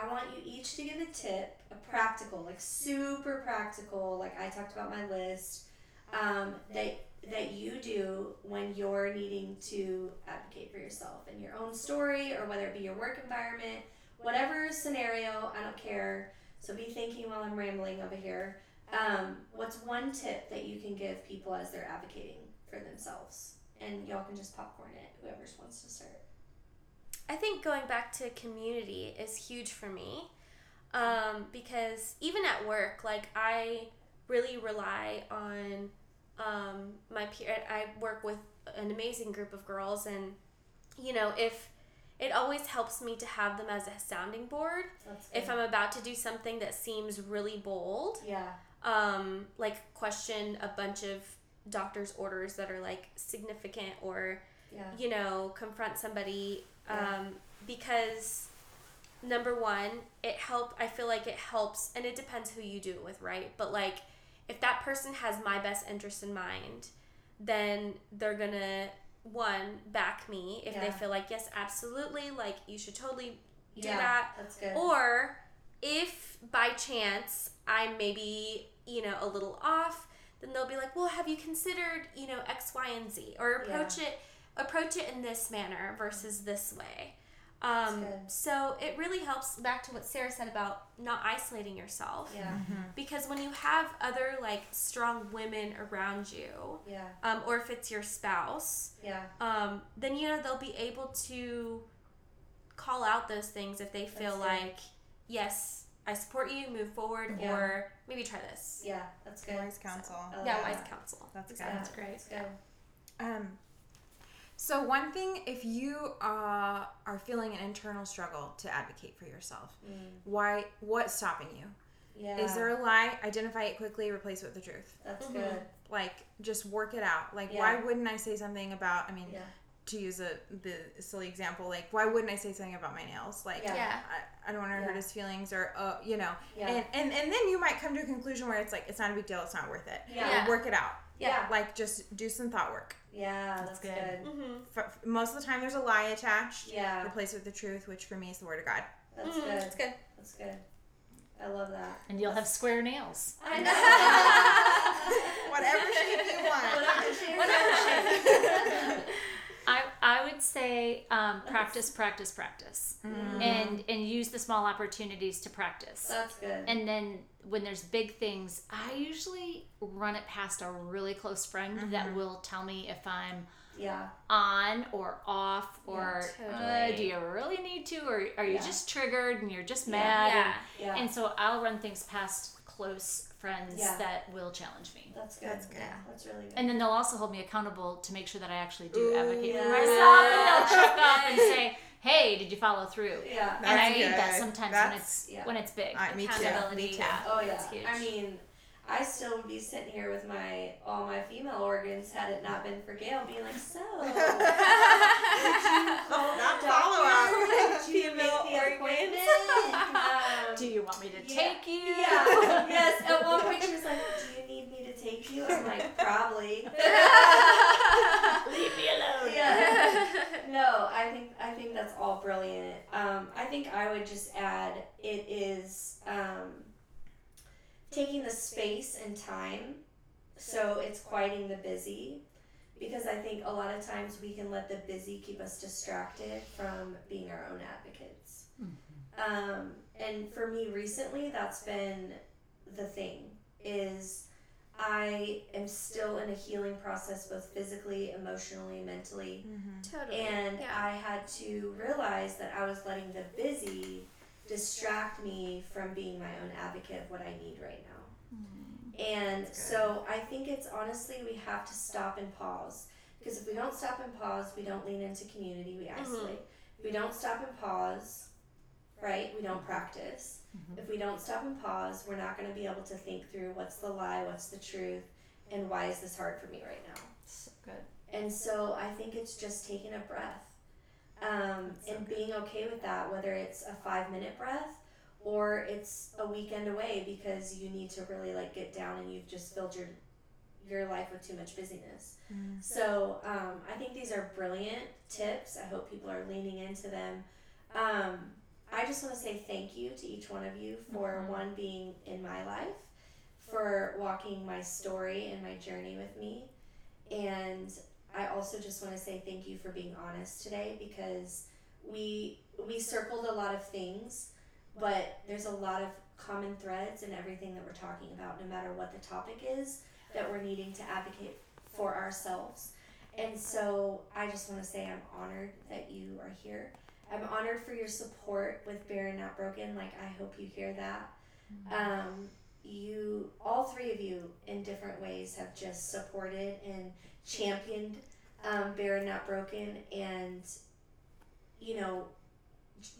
I want you each to give a tip, a practical, like super practical, like I talked about my list, um, that that you do when you're needing to advocate for yourself in your own story or whether it be your work environment, whatever scenario, I don't care. So be thinking while I'm rambling over here. Um, what's one tip that you can give people as they're advocating for themselves? And y'all can just popcorn it, whoever wants to start. I think going back to community is huge for me um, because even at work, like I really rely on um, my peer. I work with an amazing group of girls, and you know, if it always helps me to have them as a sounding board if I'm about to do something that seems really bold. Yeah. Um, like question a bunch of doctor's orders that are like significant or yeah. you know confront somebody um, because number one, it help. I feel like it helps, and it depends who you do it with, right? But like, if that person has my best interest in mind, then they're gonna one back me if yeah. they feel like yes, absolutely, like you should totally do yeah, that. That's good. Or if by chance I'm maybe you know a little off, then they'll be like, well, have you considered you know X, Y, and Z, or approach yeah. it approach it in this manner versus this way. Um, so it really helps back to what Sarah said about not isolating yourself. Yeah. Mm-hmm. Because when you have other like strong women around you, yeah. Um, or if it's your spouse, yeah. Um, then you know they'll be able to call out those things if they feel like, yes, I support you, move forward, yeah. or maybe try this. Yeah, that's good. Wise counsel. So, yeah, wise counsel. That's good. That's great. That's good. Um, so one thing, if you uh, are feeling an internal struggle to advocate for yourself, mm. why? What's stopping you? Yeah. Is there a lie? Identify it quickly. Replace it with the truth. That's mm-hmm. good. Like, just work it out. Like, yeah. why wouldn't I say something about? I mean, yeah to use a the silly example, like why wouldn't I say something about my nails? Like, yeah, I, I don't want to yeah. hurt his feelings, or uh, you know, yeah. and, and and then you might come to a conclusion where it's like it's not a big deal, it's not worth it. Yeah, work it out. Yeah, like just do some thought work. Yeah, that's, that's good. good. Mm-hmm. For, for most of the time, there's a lie attached. Yeah, replace it with the truth, which for me is the word of God. That's mm-hmm. good. That's good. That's good. I love that. And you'll have square nails. I know. Whatever shape you want. Whatever shape. Whatever shape. I, would say um, practice, practice, practice, mm. and and use the small opportunities to practice. That's good. And then when there's big things, I usually run it past a really close friend mm-hmm. that will tell me if I'm yeah on or off or yeah, totally. uh, do you really need to or are you yeah. just triggered and you're just mad yeah. And, yeah. and so I'll run things past close friends yeah. that will challenge me. That's good. That's good. Yeah. That's really good. And then they'll also hold me accountable to make sure that I actually do Ooh, advocate yeah. for myself. And they'll check up and say, "Hey, did you follow through?" Yeah. and I need that sometimes that's, when it's yeah. when it's big. I, me Accountability. Me too. Yeah. Oh yeah. I mean. I still would be sitting here with my all my female organs had it not been for Gail being like, so not follow up female organs? Um, do you want me to yeah, take you? Yeah. yes. At one point she was like, Do you need me to take you? I'm like, probably. Leave me alone. Yeah. No, I think I think that's all brilliant. Um, I think I would just add it is um, taking the space and time so it's quieting the busy because I think a lot of times we can let the busy keep us distracted from being our own advocates. Mm-hmm. Um, and for me recently, that's been the thing is I am still in a healing process, both physically, emotionally, mentally. Mm-hmm. Totally. And yeah. I had to realize that I was letting the busy distract me from being my own advocate of what I need right now. Mm-hmm. And so I think it's honestly, we have to stop and pause. Because if we don't stop and pause, we don't lean into community, we mm-hmm. isolate. Mm-hmm. If we don't stop and pause, right, we don't practice. Mm-hmm. If we don't stop and pause, we're not going to be able to think through what's the lie, what's the truth, and why is this hard for me right now. So good. And so I think it's just taking a breath um, and being okay with that, whether it's a five minute breath or it's a weekend away because you need to really like get down and you've just filled your your life with too much busyness. Mm. So um, I think these are brilliant tips. I hope people are leaning into them. Um, I just want to say thank you to each one of you for mm-hmm. one being in my life, for walking my story and my journey with me, and I also just want to say thank you for being honest today because we we circled a lot of things, but there's a lot of common threads in everything that we're talking about, no matter what the topic is that we're needing to advocate for ourselves. And so I just want to say I'm honored that you are here. I'm honored for your support with Barren Not Broken. Like I hope you hear that. Mm-hmm. Um, you, all three of you, in different ways, have just supported and championed um, Barren Not Broken, and you know,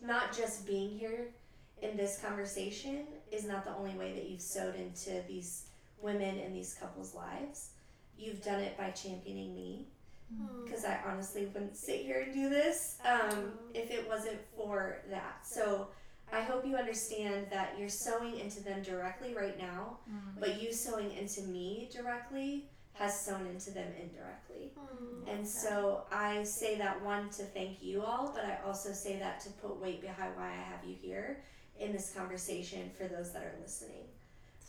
not just being here in this conversation is not the only way that you've sewed into these women and these couples' lives. You've done it by championing me because I honestly wouldn't sit here and do this um, if it wasn't for that. So I hope you understand that you're sewing into them directly right now, mm-hmm. but you sewing into me directly has sewn into them indirectly. Mm-hmm. And so I say that one to thank you all, but I also say that to put weight behind why I have you here in this conversation for those that are listening.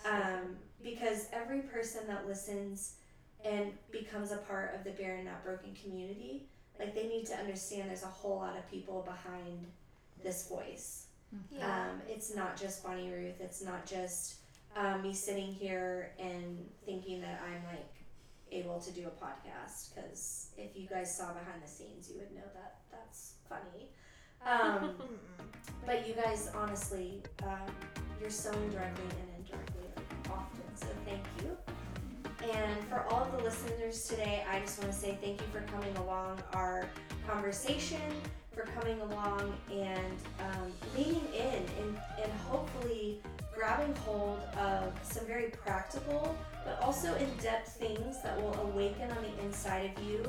Um, because every person that listens and becomes a part of the Barren Not Broken community, like they need to understand there's a whole lot of people behind this voice. Yeah. Um, it's not just Bonnie Ruth. It's not just um, me sitting here and thinking that I'm like able to do a podcast. Because if you guys saw behind the scenes, you would know that that's funny. Um, but you guys, honestly, uh, you're sowing directly and indirectly often. So thank you. And for all of the listeners today, I just want to say thank you for coming along our conversation, for coming along and um, leaning in and, and hopefully grabbing hold of some very practical but also in depth things that will awaken on the inside of you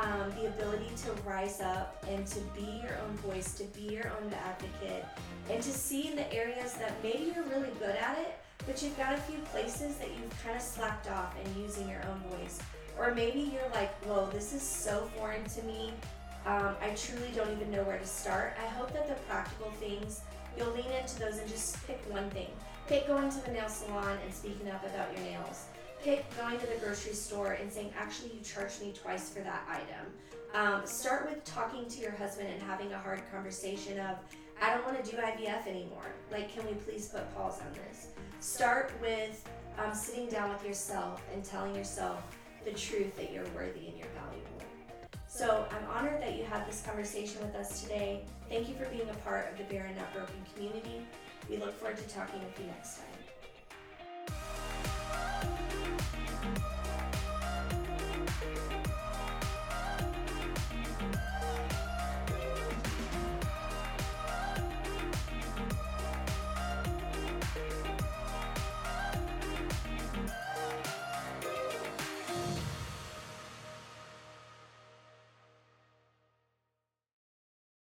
um, the ability to rise up and to be your own voice, to be your own advocate, and to see in the areas that maybe you're really good at it, but you've got a few places that you've kind of slacked off in using your own voice. Or maybe you're like, whoa, this is so foreign to me. Um, I truly don't even know where to start. I hope that the practical things, you'll lean into those and just pick one thing. Pick going to the nail salon and speaking up about your nails pick going to the grocery store and saying, actually, you charged me twice for that item. Um, start with talking to your husband and having a hard conversation of, I don't want to do IVF anymore. Like, can we please put pause on this? Start with um, sitting down with yourself and telling yourself the truth that you're worthy and you're valuable. So I'm honored that you had this conversation with us today. Thank you for being a part of the Barren Not Broken community. We look forward to talking with you next time.